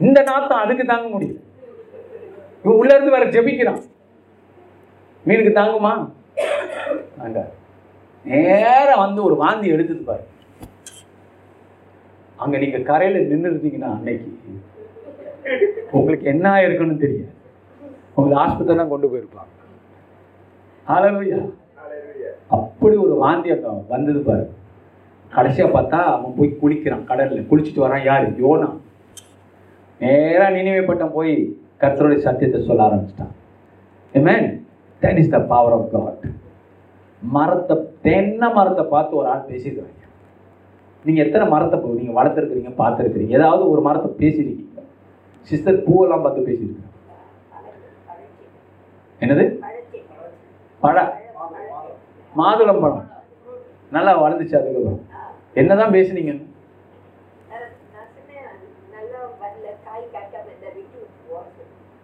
இந்த நாத்தம் அதுக்கு தாங்க முடியும். இவன் உள்ள இருந்து வேற ஜெபிக்கிறான். மீனுக்கு தாங்குமா? அங்க நேரம் வந்து ஒரு வாந்தி எடுத்தது பாரு. அங்க நீங்க கரையில நின்று இருந்தீங்கன்னா அன்னைக்கு உங்களுக்கு என்ன ஆயிருக்குன்னு தெரியாது. உங்களை ஆஸ்பத்திரி தான் கொண்டு போயிருப்பாங்க. ஹalleluya அப்படி ஒரு வாந்தி அங்க வந்தது பாரு. கடைசியா பார்த்தா அவன் போய் குளிக்கிறான். கடல்ல குளிச்சுட்டு வரான் யாரு? யோனா. நேராக நேரா நினைவுப்பட்டம் போய் கர்த்தருடைய சத்தியத்தை சொல்ல ஆரம்பிச்சிட்டான். Man that is the power of God மரத்தை தென்னை மரத்தை பார்த்து ஒரு ஆள் பேசியிருக்கிறாங்க. நீங்கள் எத்தனை மரத்தை நீங்கள் வளர்த்துருக்குறீங்க பார்த்துருக்குறீங்க ஏதாவது ஒரு மரத்தை பேசியிருக்கீங்க. சிஸ்டர் பூவெல்லாம் பார்த்து பேசியிருக்கீங்க என்னது? பழ. மாதுளம் பழம் நல்லா வளர்ந்துச்சு அதுக்கப்புறம். என்னதான் பேசுனீங்க நல்லா வரல காய் காய்க்காம இந்த வெட்டி விட்டுருவோம் ஆ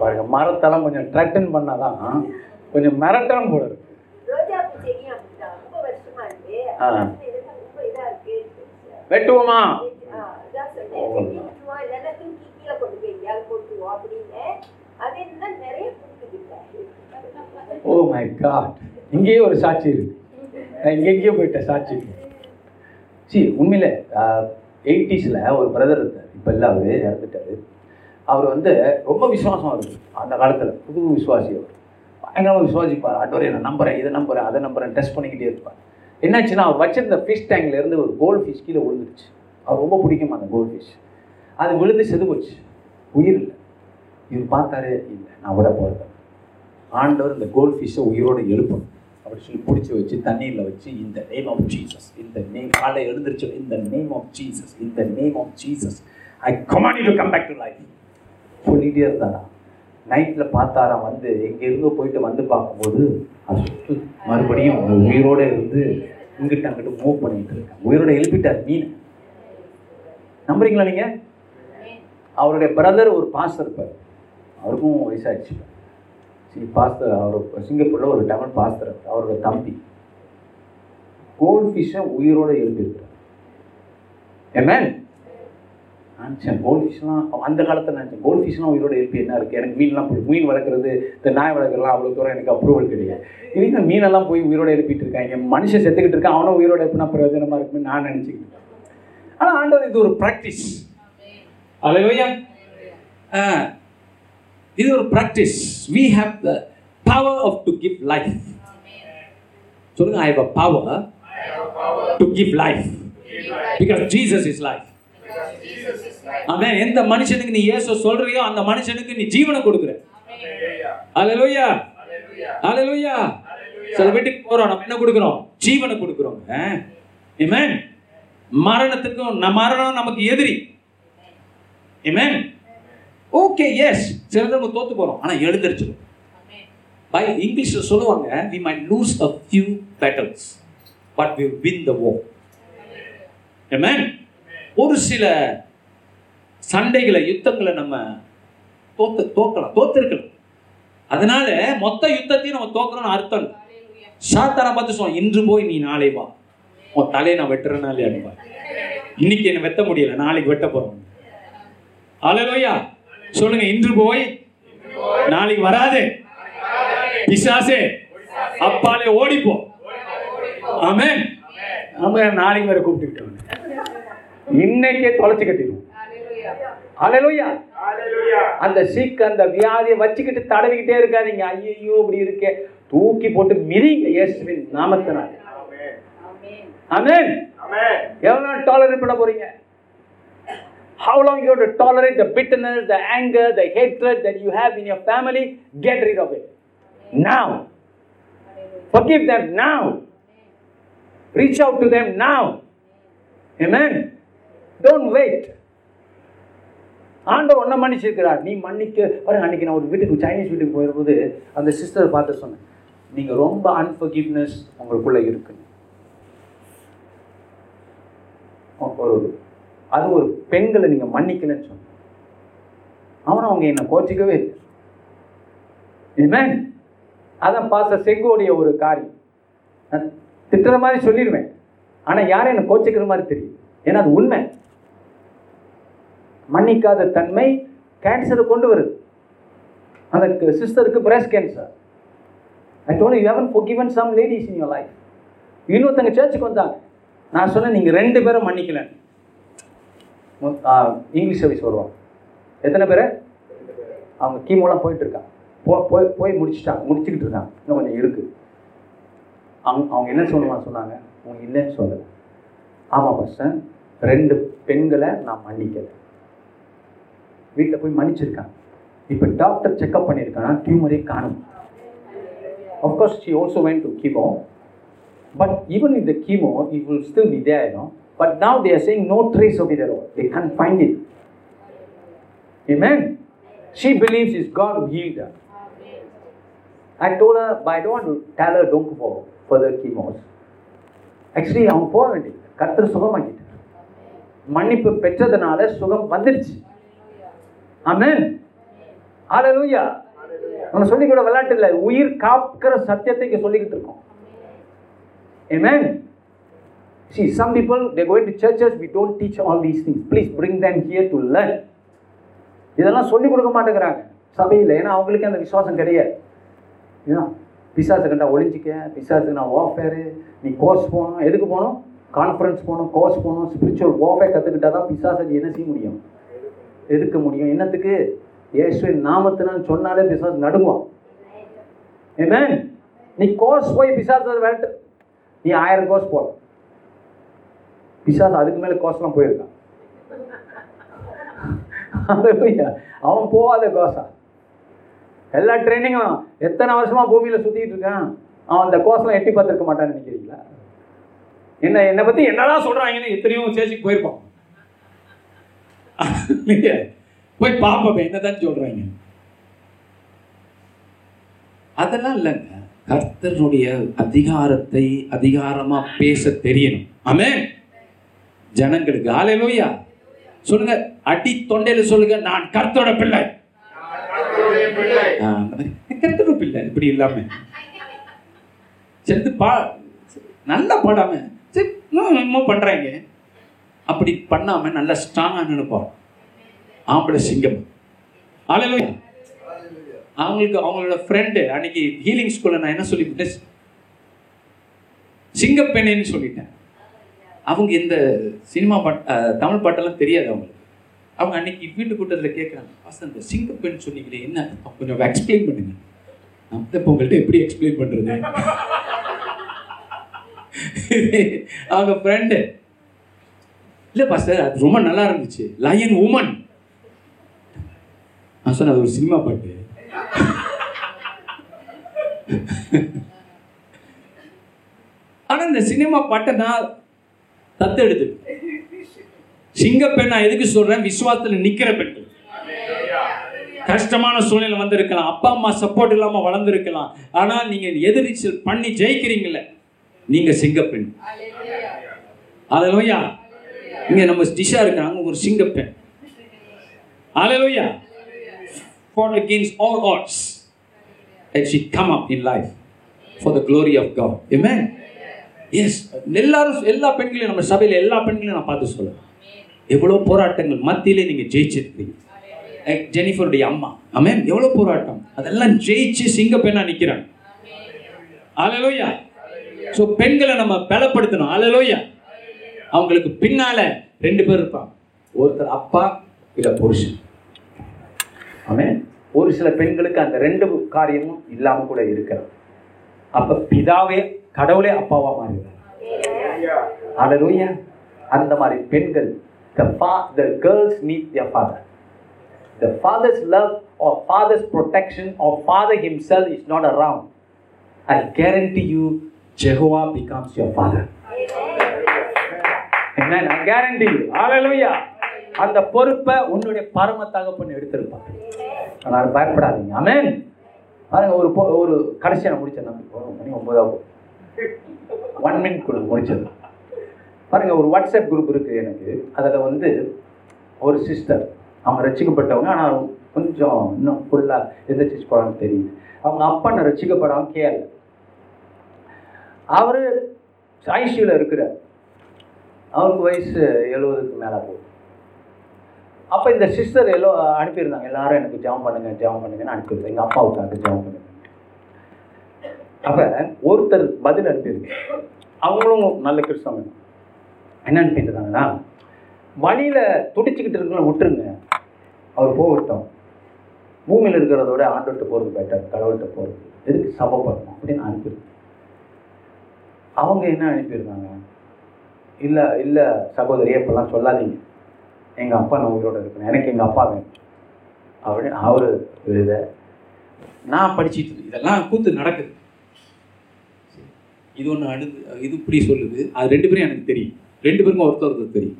பாருங்க மரத்தெல்லாம் கொஞ்சம் ட்ரட்டன் பண்ணாதான் கொஞ்சம் மிரட்டணும் போல இருக்கு. வெட்டுவோமா? ஓ. மை காட் இங்கேயே ஒரு சாட்சி இருக்கு. நான் இங்கே எங்கேயோ போயிட்டேன் சாட்சி சி உண்மையில் எயிட்டிஸில் ஒரு பிரதர் இருந்தார். இப்போ இல்லை அவர் இறந்துட்டார். அவர் வந்து ரொம்ப விசுவாசம் இருக்கு அந்த காலத்தில் புது விசுவாசி அவர். பயங்கரமாக விசுவாசிப்பார். ஆண்டவரே நான் நம்புறேன் இதை நம்புகிறேன் அதை நம்புகிறேன் டெஸ்ட் பண்ணிக்கிட்டே இருப்பார். என்னாச்சுன்னா அவர் வச்சிருந்த ஃபிஷ் டேங்க்லேருந்து ஒரு கோல்ட் ஃபிஷ் கீழே விழுந்துருச்சு அவர் ரொம்ப பிடிக்கும் அந்த கோல்ட் ஃபிஷ் அது விழுந்து செது போச்சு. உயிர் இல்லை. இவர் பார்த்தாரு இல்லை நான் விட போகிறேன் ஆண்டவர் இந்த கோல்ட் ஃபிஷ்ஷை உயிரோடு எழுப்பணும். அப்படி சொல்லி பிடிச்சி வச்சு தண்ணீரில் வச்சு இந்த நேம் ஆஃப் ஜீசஸ் இந்த நேம் காலை எழுந்திருச்சு இந்த நேம் ஆஃப் ஜீசஸ் இந்த name of Jesus I command to come back to life சொல்லிகிட்டே இருந்தாராம் நைட்டில் பார்த்தாராம் வந்து எங்கேருந்தோ போயிட்டு வந்து பார்க்கும்போது அது சுத்து மறுபடியும் உயிரோடு இருந்து இங்கிட்ட அங்கிட்ட மூவ் பண்ணிட்டு இருக்கேன் உயிரோட எழுப்பிட்டார் மீன். நம்புறீங்களா நீங்கள் அவருடைய பிரதர் ஒரு பாஸ்டர் இருப்பார். அவருக்கும் வயசாகிடுச்சு சரி பாஸ்டர் அவர் சிங்கப்பூரில் ஒரு டெவன் பாஸ்டர் அவரோட தம்பி. கோல்ட் ஃபிஷ்ஷை உயிரோடு எழுப்பியிருக்கிறார் என்ன நினச்சேன் கோல்ட் ஃபிஷ்லாம் அந்த காலத்தில் நினச்சேன் கோல்ட் ஃபிஷ்லாம் உயிரோட எழுப்பி என்ன இருக்குது எனக்கு மீன்லாம் பிடிக்கும் மீன் வளர்க்குறது இந்த நாய் வளர்க்குறதுலாம் அவ்வளோ தூரம் எனக்கு அப்ரூவல் கிடையாது. இதுக்கு மீனெல்லாம் போய் உயிரோட எழுப்பிட்டு இருக்காங்க. மனுஷன் செத்துக்கிட்டு இருக்கான் அவனும் உயிரோட எழுப்பினா பிரயோஜனமாக இருக்குன்னு நான் நினச்சிக்கிட்டேன் ஆனால் ஆண்டவர் இது ஒரு ப்ராக்டிஸ் அலையா இது ஒரு practice we have the power of to give life சொல்லுங்க I have a power to give life because Jesus is life அவன் எந்த மனுஷனுக்கு நீ இயேசு சொல்றியோ அந்த மனுஷனுக்கு நீ ஜீவனை கொடுக்குற. அல்லேலூயா அல்லேலூயா சில வீட்டுக்கு போறோம் நம்ம என்ன கொடுக்குறோம்? ஜீவனை கொடுக்குறோம் மரணத்துக்கும் மரணம் நமக்கு எதிரி. ஏமேன் ஓகே எஸ் நம்ம தோத்து போறோம். ஆனா எழுந்திருச்சிடும் பை இங்கிலீஷ்ல சொல்லுவாங்க we might lose a few battles but we win the war. Amen. ஒரு சில சண்டைகளை யுத்தங்களை நம்ம தோத்து தோக்கலாம் தோத்திருக்கலாம். அதனால மொத்த யுத்தத்தையும் நம்ம தோக்கணும்னு அர்த்தம் இல்லை. சாத்தானை பார்த்து சொல்லுவோம் இன்று போய் நீ நாளை வா. உன் தலையை நான் வெட்டுறனாலே அனுப்பா இன்னைக்கு என்ன வெட்ட முடியல நாளைக்கு வெட்ட போறோம். அலலோயா சொல்லுங்க இன்று போய் நாளைக்கு வராது. பிசாசே அப்பாலே ஓடிப்போ. ஆமென். ஆமென். நாளைக்கு வேற கூப்பிட்டுக்கிட்டோம் இன்னைக்கே தொலைச்சு கட்டிடுவோம். Hallelujah Hallelujah. அந்த சீக்கு அந்த வியாதியை வச்சுக்கிட்டு தடவிக்கிட்டே இருக்காதீங்க. ஐயோ இப்படி இருக்கே. தூக்கி போட்டு மிதிங்க இயேசுவின் நாமத்தினால். Amen. ஆமென். Amen. எவ்வளவு நாள் டாலரேட் பண்ண போறீங்க? How long you have to tolerate the bitterness, the anger, the hatred that you have in your family? Get rid of it. Now. Forgive them now. Reach out to them now. Amen. Don't wait. ஆண்டவர் ஒன்றை மன்னிச்சிருக்கிறார் நீ மன்னிக்க பாருங்க அன்னைக்கு நான் ஒரு வீட்டுக்கு Chinese வீட்டுக்கு போயிருக்கும்போது அந்த சிஸ்டர் பார்த்து சொன்னேன் நீங்கள் ரொம்ப அன்ஃபர்கிவ்னஸ் உங்களுக்குள்ள இருக்குன்னு ஒரு அது ஒரு பெண்களை நீங்கள் மன்னிக்கலன்னு சொன்னேன் அவனை அவங்க என்னை கோச்சிக்கவே இல்லை. அதான் பாச செங்கோடைய ஒரு காரியம். நான் திட்டுற மாதிரி சொல்லிடுவேன். ஆனால் யாரும் என்னை கோச்சிக்கிற மாதிரி தெரியும்? ஏன்னா அது உண்மை. மன்னிக்காத தன்மை கேன்சரை கொண்டு வருது. அந்த சிஸ்டருக்கு breast cancer I done you haven given some ladies in your life இன்னொருத்தங்க சர்ச்சுக்கு வந்தாங்க. நான் சொன்னேன் நீங்கள் ரெண்டு பேரும் மன்னிக்கலன்னு. இங்கிலீஷ் சர்வீஸ் வருவாங்க எத்தனை பேர்? அவங்க கீமோலாம் போயிட்டுருக்காங்க போ போய் போய் முடிச்சிட்டாங்க. முடிச்சுக்கிட்டு இருக்காங்க இன்னும் கொஞ்சம் இருக்குது அவங்க அவங்க என்ன சொல்லுவாங்க சொன்னாங்க? அவங்க இல்லைன்னு சொல்லலை. ஆமாம் பர்சன் ரெண்டு பெண்களை நான் மன்னிக்கலை. வீட்டில் போய் மன்னிச்சிருக்காங்க இப்போ டாக்டர் செக்அப் பண்ணியிருக்காங்கன்னா டியூமரே காணும். Of course she also went to chemo but even இந்த chemo it will still still ஆகிடும். But now they are saying no trace of it at all. They can't find it. Amen. She believes it's God who healed her. I told her, but I don't want to tell her don't go for further chemos. Actually, அவங்க போக வேண்டியது கர்த்தர் சுகமாக்கிட்டார் மன்னிப்பு பெற்றதுனால சுகம் வந்துடுச்சு ஆமென் ஹalleluya நம்ம சொல்லி கூட விளையாட்டு இல்லை உயிர் காக்கிற சத்தியத்தை இங்க சொல்லிக்கிட்டு இருக்கோம் Amen. See, some people, they're going to churches, we don't teach all these things. Please bring them here to learn. இதெல்லாம் சொல்லி கொடுக்க மாட்டேங்கிறாங்க. சபையில். ஏன்னா அவங்களுக்கு அந்த விசுவாசம் கிடையாது. ஏன்னா பிசாசு கண்டா ஒழிஞ்சிக்க பிசாசுக்கு நான் வாஃபேரு நீ கோர்ஸ் போகணும். எதுக்கு போகணும்? கான்ஃபரன்ஸ் போகணும் கோர்ஸ் போகணும். ஸ்பிரிச்சுவல் வாஃபேர் கற்றுக்கிட்டா தான் பிசாசை நீ என்ன செய்ய முடியும்? எதுக்க முடியும்? என்னத்துக்கு? இயேசுவின் நாமத்தினான்னு சொன்னாலே பிசாஸ் நடுங்குவான். என்ன நீ கோர்ஸ் போய் பிசாசு விரட்டு. நீ ஆயிரம் கோர்ஸ் போகலாம் பிசாசு அதுக்கு மேலே கோர்ஸ்லாம் போயிருக்கான். அவன் போகாத கோசா எல்லா ட்ரைனிங்கும் எத்தனை வருஷமா பூமியில் சுற்றிட்டு இருக்கான்? அவன் அந்த கோர்ஸ்லாம் எட்டி பார்த்துருக்க மாட்டான்னு நினைக்கிறீங்களா? என்ன என்னை பற்றி என்னதான் சொல்கிறாங்கன்னு எத்தனையோ சேச்சுக்கு போயிருப்பான். போய் போய் பார்ப்போமே என்னதான் சொல்கிறாங்க அதெல்லாம் இல்லைங்க. கர்த்தருடைய அதிகாரத்தை அதிகாரமாக பேச தெரியணும். ஆமென். ஜனங்களுக்கு. ஆலையிலோயா சொல்லுங்க அடி தொண்டையில சொல்லுங்க நான் கர்த்தரோட பிள்ளை. கர்த்தருடைய பிள்ளை. கர்த்தரோட பிள்ளை இப்படி இல்லாம. சேர்த்து பா நல்லா பாடாம சரி இன்னும் என்னமோ பண்றாங்க. அப்படி பண்ணாம நல்லா ஸ்ட்ராங்கா நினைப்போம். ஆம்பளை சிங்கம். ஆலையிலோயா அவங்களுக்கு அவங்களோட ஃப்ரெண்டு அன்னைக்கு ஹீலிங் ஸ்கூலில் நான் என்ன சொல்லிவிட்டேன்? சிங்கப்பெண்ணேன்னு சொல்லிட்டேன். அவங்க இந்த சினிமா பாட் தமிழ் பாட்டெல்லாம் தெரியாது அவங்களுக்கு. அவங்க அன்னைக்கு வீட்டு கூட்டத்தில் கேட்குறாங்க பாஸ்டர் இந்த சிங்கப்பெண் சொன்னீங்களே என்ன கொஞ்சம் எக்ஸ்பிளைன் பண்ணுங்க. நான் இப்போ உங்கள்கிட்ட எப்படி எக்ஸ்பிளைன் பண்ணுறது அவங்க ஃப்ரெண்டு இல்லை பாஸ்டர் அது ரொம்ப நல்லா இருந்துச்சு. லயன் உமன் நான் சொன்னேன் அது ஒரு சினிமா பாட்டு. ஆனால் இந்த சினிமா பாட்டை நான் தத்தெடுத்து. சிங்கப்பெண் நான் எதுக்கு சொல்றேன்? விசுவாசத்துல நிக்கிற பெண். கஷ்டமான சூழ்நிலை வந்திருக்கலாம். அப்பா அம்மா சப்போர்ட் இல்லாம வளர்ந்துருக்கலாம். ஆனா நீங்க எதிர்ச்சல் பண்ணி ஜெயிக்கிறீங்கல்ல நீங்க சிங்கப்பெண் அலலோயா இங்க நம்ம டிஷா இருக்காங்க ஒரு சிங்கப்பெண் hallelujah fought against all odds and she come up in life for the glory of God. Amen. Yes எல்லாரும் எல்லா பெண்களையும் நம்ம சபையில எல்லா பெண்களையும் நான் பார்த்து சொல்லுவேன் எவ்வளோ போராட்டங்கள் மத்தியிலே நீங்க ஜெயிச்சிருக்கீங்க லைக் ஜெனிஃபருடைய அம்மா. அமேன் எவ்வளோ போராட்டம். அதெல்லாம் ஜெயிச்சு சிங்க பெண்ணா நிக்கிறாங்க. அலலோயா ஸோ பெண்களை நம்ம பலப்படுத்தணும். அலலோயா அவங்களுக்கு பின்னால ரெண்டு பேர் இருப்பாங்க. ஒருத்தர் அப்பா இல்ல புருஷன். ஆமென் ஒரு சில பெண்களுக்கு அந்த ரெண்டு காரியமும் இல்லாம கூட இருக்கிறது. அப்ப பிதாவே கடவுளே அப்பாவா மாறுகிறார் Hallelujah. அந்த மாதிரி பெண்கள் the fa- the girls need their father the father's love or father's protection or father himself is not around I guarantee you Jehovah becomes your father Amen. I guarantee you. Hallelujah. அந்த பொறுப்பை உன்னுடைய பரம தகப்பன் எடுத்திருப்பாங்க அதனால பயப்படாதீங்க ஆமென் பாருங்க ஒரு பொ- ஒரு கடைசியாக நான் முடிச்சேன் நம்பி ஒரு மணி ஒன்பதாவது ஒன் மினிட் கூட முடிச்சது பாருங்கள் ஒரு வாட்ஸ்அப் குரூப் இருக்குது எனக்கு. அதில் வந்து ஒரு சிஸ்டர் அவங்க ரசிக்கப்பட்டவங்க ஆனால் கொஞ்சம் இன்னும் ஃபுல்லாக எந்த சர்ச் போகிறான்னு தெரியுது. அவங்க அப்பா நான் ரசிக்கப்படாமல் கேள் அவர் ஐசியூவில் இருக்கிறார். அவருக்கு வயசு எழுபதுக்கு மேலே போகுது. அப்போ இந்த சிஸ்டர் எல்லோ அனுப்பியிருந்தாங்க. எல்லாரும் எனக்கு ஜாம் பண்ணுங்க ஜாம் பண்ணுங்கன்னு அனுப்பியிருந்தாங்க. எங்கள் அப்பாவுக்காக ஜெபம் பண்ணுங்க. அப்போ ஒருத்தர் பதில் அனுப்பியிருக்கு. அவங்களும் நல்ல கிறிஸ்தவங்க. என்ன அனுப்பியிருந்தாங்கன்னா வழியில் துடிச்சிக்கிட்டு இருக்கணும் விட்டுருங்க. அவர் போகட்டும் பூமியில் இருக்கிறத விட ஆண்டுகிட்ட போகிறது பெட்டர் கடவுள்கிட்ட போகிறது எதுக்கு சபை பண்ணணும் அப்படின்னு அனுப்பியிருக்கேன் அவங்க என்ன அனுப்பியிருந்தாங்க இல்லை இல்லை சகோதரி இப்பெல்லாம் சொல்லாதீங்க. எங்கள் அப்பா நான் உயிரோடு இருக்கணும். எனக்கு எங்கள் அப்பா வேணும். அப்படின்னு அவர் எழுத நான் படிச்சுட்டு இதெல்லாம் கூத்து நடக்குது. இது ஒன்று அடுத்து இது இப்படி சொல்லுது. அது ரெண்டு பேரும் எனக்கு தெரியும். ரெண்டு பேருக்கும் ஒருத்தர் ஒருத்தர் தெரியும்.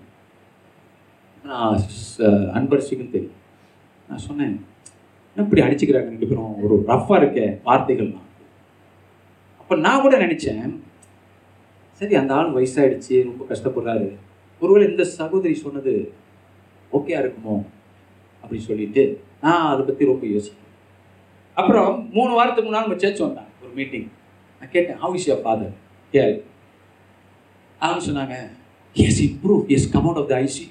நான் ச- அன்பரசிக்கும் தெரியும். நான் சொன்னேன் என்ன இப்படி அடிச்சுக்கிறாங்க ரெண்டு பேரும்? ஒரு ரஃப்பாக இருக்க வார்த்தைகள்லாம். அப்போ நான் கூட நினச்சேன் சரி அந்த ஆள் வயசாகிடுச்சு ரொம்ப கஷ்டப்படுறாரு. ஒருவேளை இந்த சகோதரி சொன்னது ஓகேயா இருக்குமோ? அப்படின்னு சொல்லிட்டு நான் அதை பற்றி ரொம்ப யோசிக்கிறேன். அப்புறம் மூணு வாரத்துக்கு முன்னால் நம்ம சர்ச் வந்தாங்க ஒரு மீட்டிங் நான் கேட்டேன் how is your father call அவங்க சொன்னாங்க yes improve yes come out of the ICU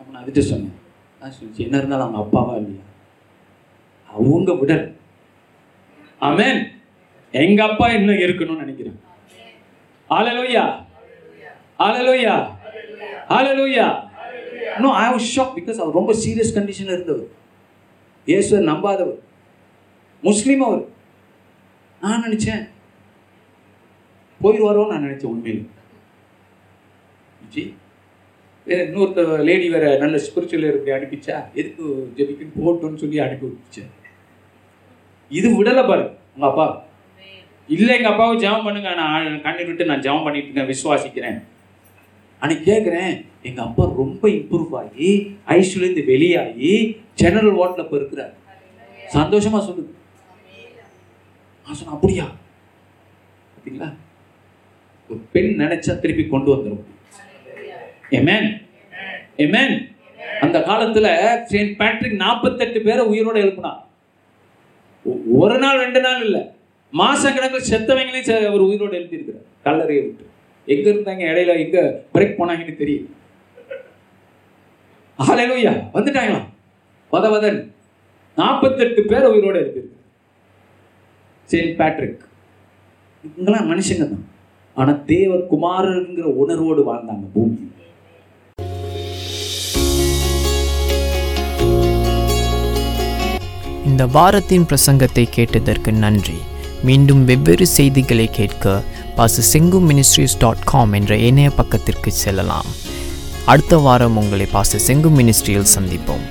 அப்போ நான் அதுட்டு சொன்னேன் நான் சொல்லிச்சு என்ன இருந்தாலும் அவங்க அப்பாவா இல்லையா? அவங்க உடல். ஆமென் எங்க அப்பா இன்னும் இருக்கணும்னு நினைக்கிறேன். Hallelujah hallelujah hallelujah no I was shock because அவர் ரொம்ப சீரியஸ் கண்டிஷன்ல இருந்தவர். இயேசுவர் நம்பாதவர். முஸ்லீம் அவர். நான் நினச்சேன். போயிடுவாரோன்னு நான் நினச்சேன் உண்மையில். ஜி வேற இன்னொருத்த லேடி வேற நல்ல ஸ்பிரிச்சுவல் இப்படி அனுப்பிச்சா எதுக்கு ஜெபிக்கு? போட்டோன்னு சொல்லி அனுப்பி விட்டுச்சேன் இது விடலை பாரு உங்கள் அப்பா. இல்லை எங்கள் அப்பாவை ஜெபம் பண்ணுங்க. நான் கண்ணீர் விட்டு நான் ஜெபம் பண்ணிட்டு இருக்கேன் விசுவாசிக்கிறேன். அன்னைக்கு கேட்குறேன் எங்கள் அப்பா ரொம்ப இம்ப்ரூவ் ஆகி ஐஸ்லேருந்து வெளியாகி ஜெனரல் வார்டில் இப்போ இருக்கிறார். சந்தோஷமாக சொல்லுது நான் சொன்னேன் அப்படியா? பார்த்தீங்களா ஒரு பெண் நினைச்சா திருப்பி கொண்டு வந்துடும் எமேன் எமேன் அந்த காலத்துல செயின்ட் பேட்ரிக் நாற்பத்தெட்டு பேரை உயிரோட எழுப்புனா ஒரு நாள் ரெண்டு நாள் இல்லை. மாசக்கணக்கில் செத்தவங்களையும் அவர் உயிரோட எழுப்பியிருக்கிறார். கல்லறையை விட்டு. எங்க இருந்தாங்க? இடையில எங்க பிரேக் போனாங்கன்னு தெரியும் ஹalleluya வந்துட்டாங்களா? வத வதன் நாற்பத்தெட்டு பேர் உயிரோட எழுப்பியிருக்கிறார். செயின்ட் பேட்ரிக் இவங்கெல்லாம் மனுஷங்க தான். ஆனால் தேவர் குமாரங்கிற உணர்வோடு வாழ்ந்தாங்க பூமி. இந்த வாரத்தின் பிரசங்கத்தை கேட்டதற்கு நன்றி. மீண்டும் வெவ்வேறு செய்திகளை கேட்க பாச செங்கு மினிஸ்ட்ரீஸ் டாட் காம் என்ற இணைய பக்கத்திற்கு செல்லலாம். அடுத்த வாரம் உங்களை பாச செங்கு மினிஸ்ட்ரியில் சந்திப்போம்.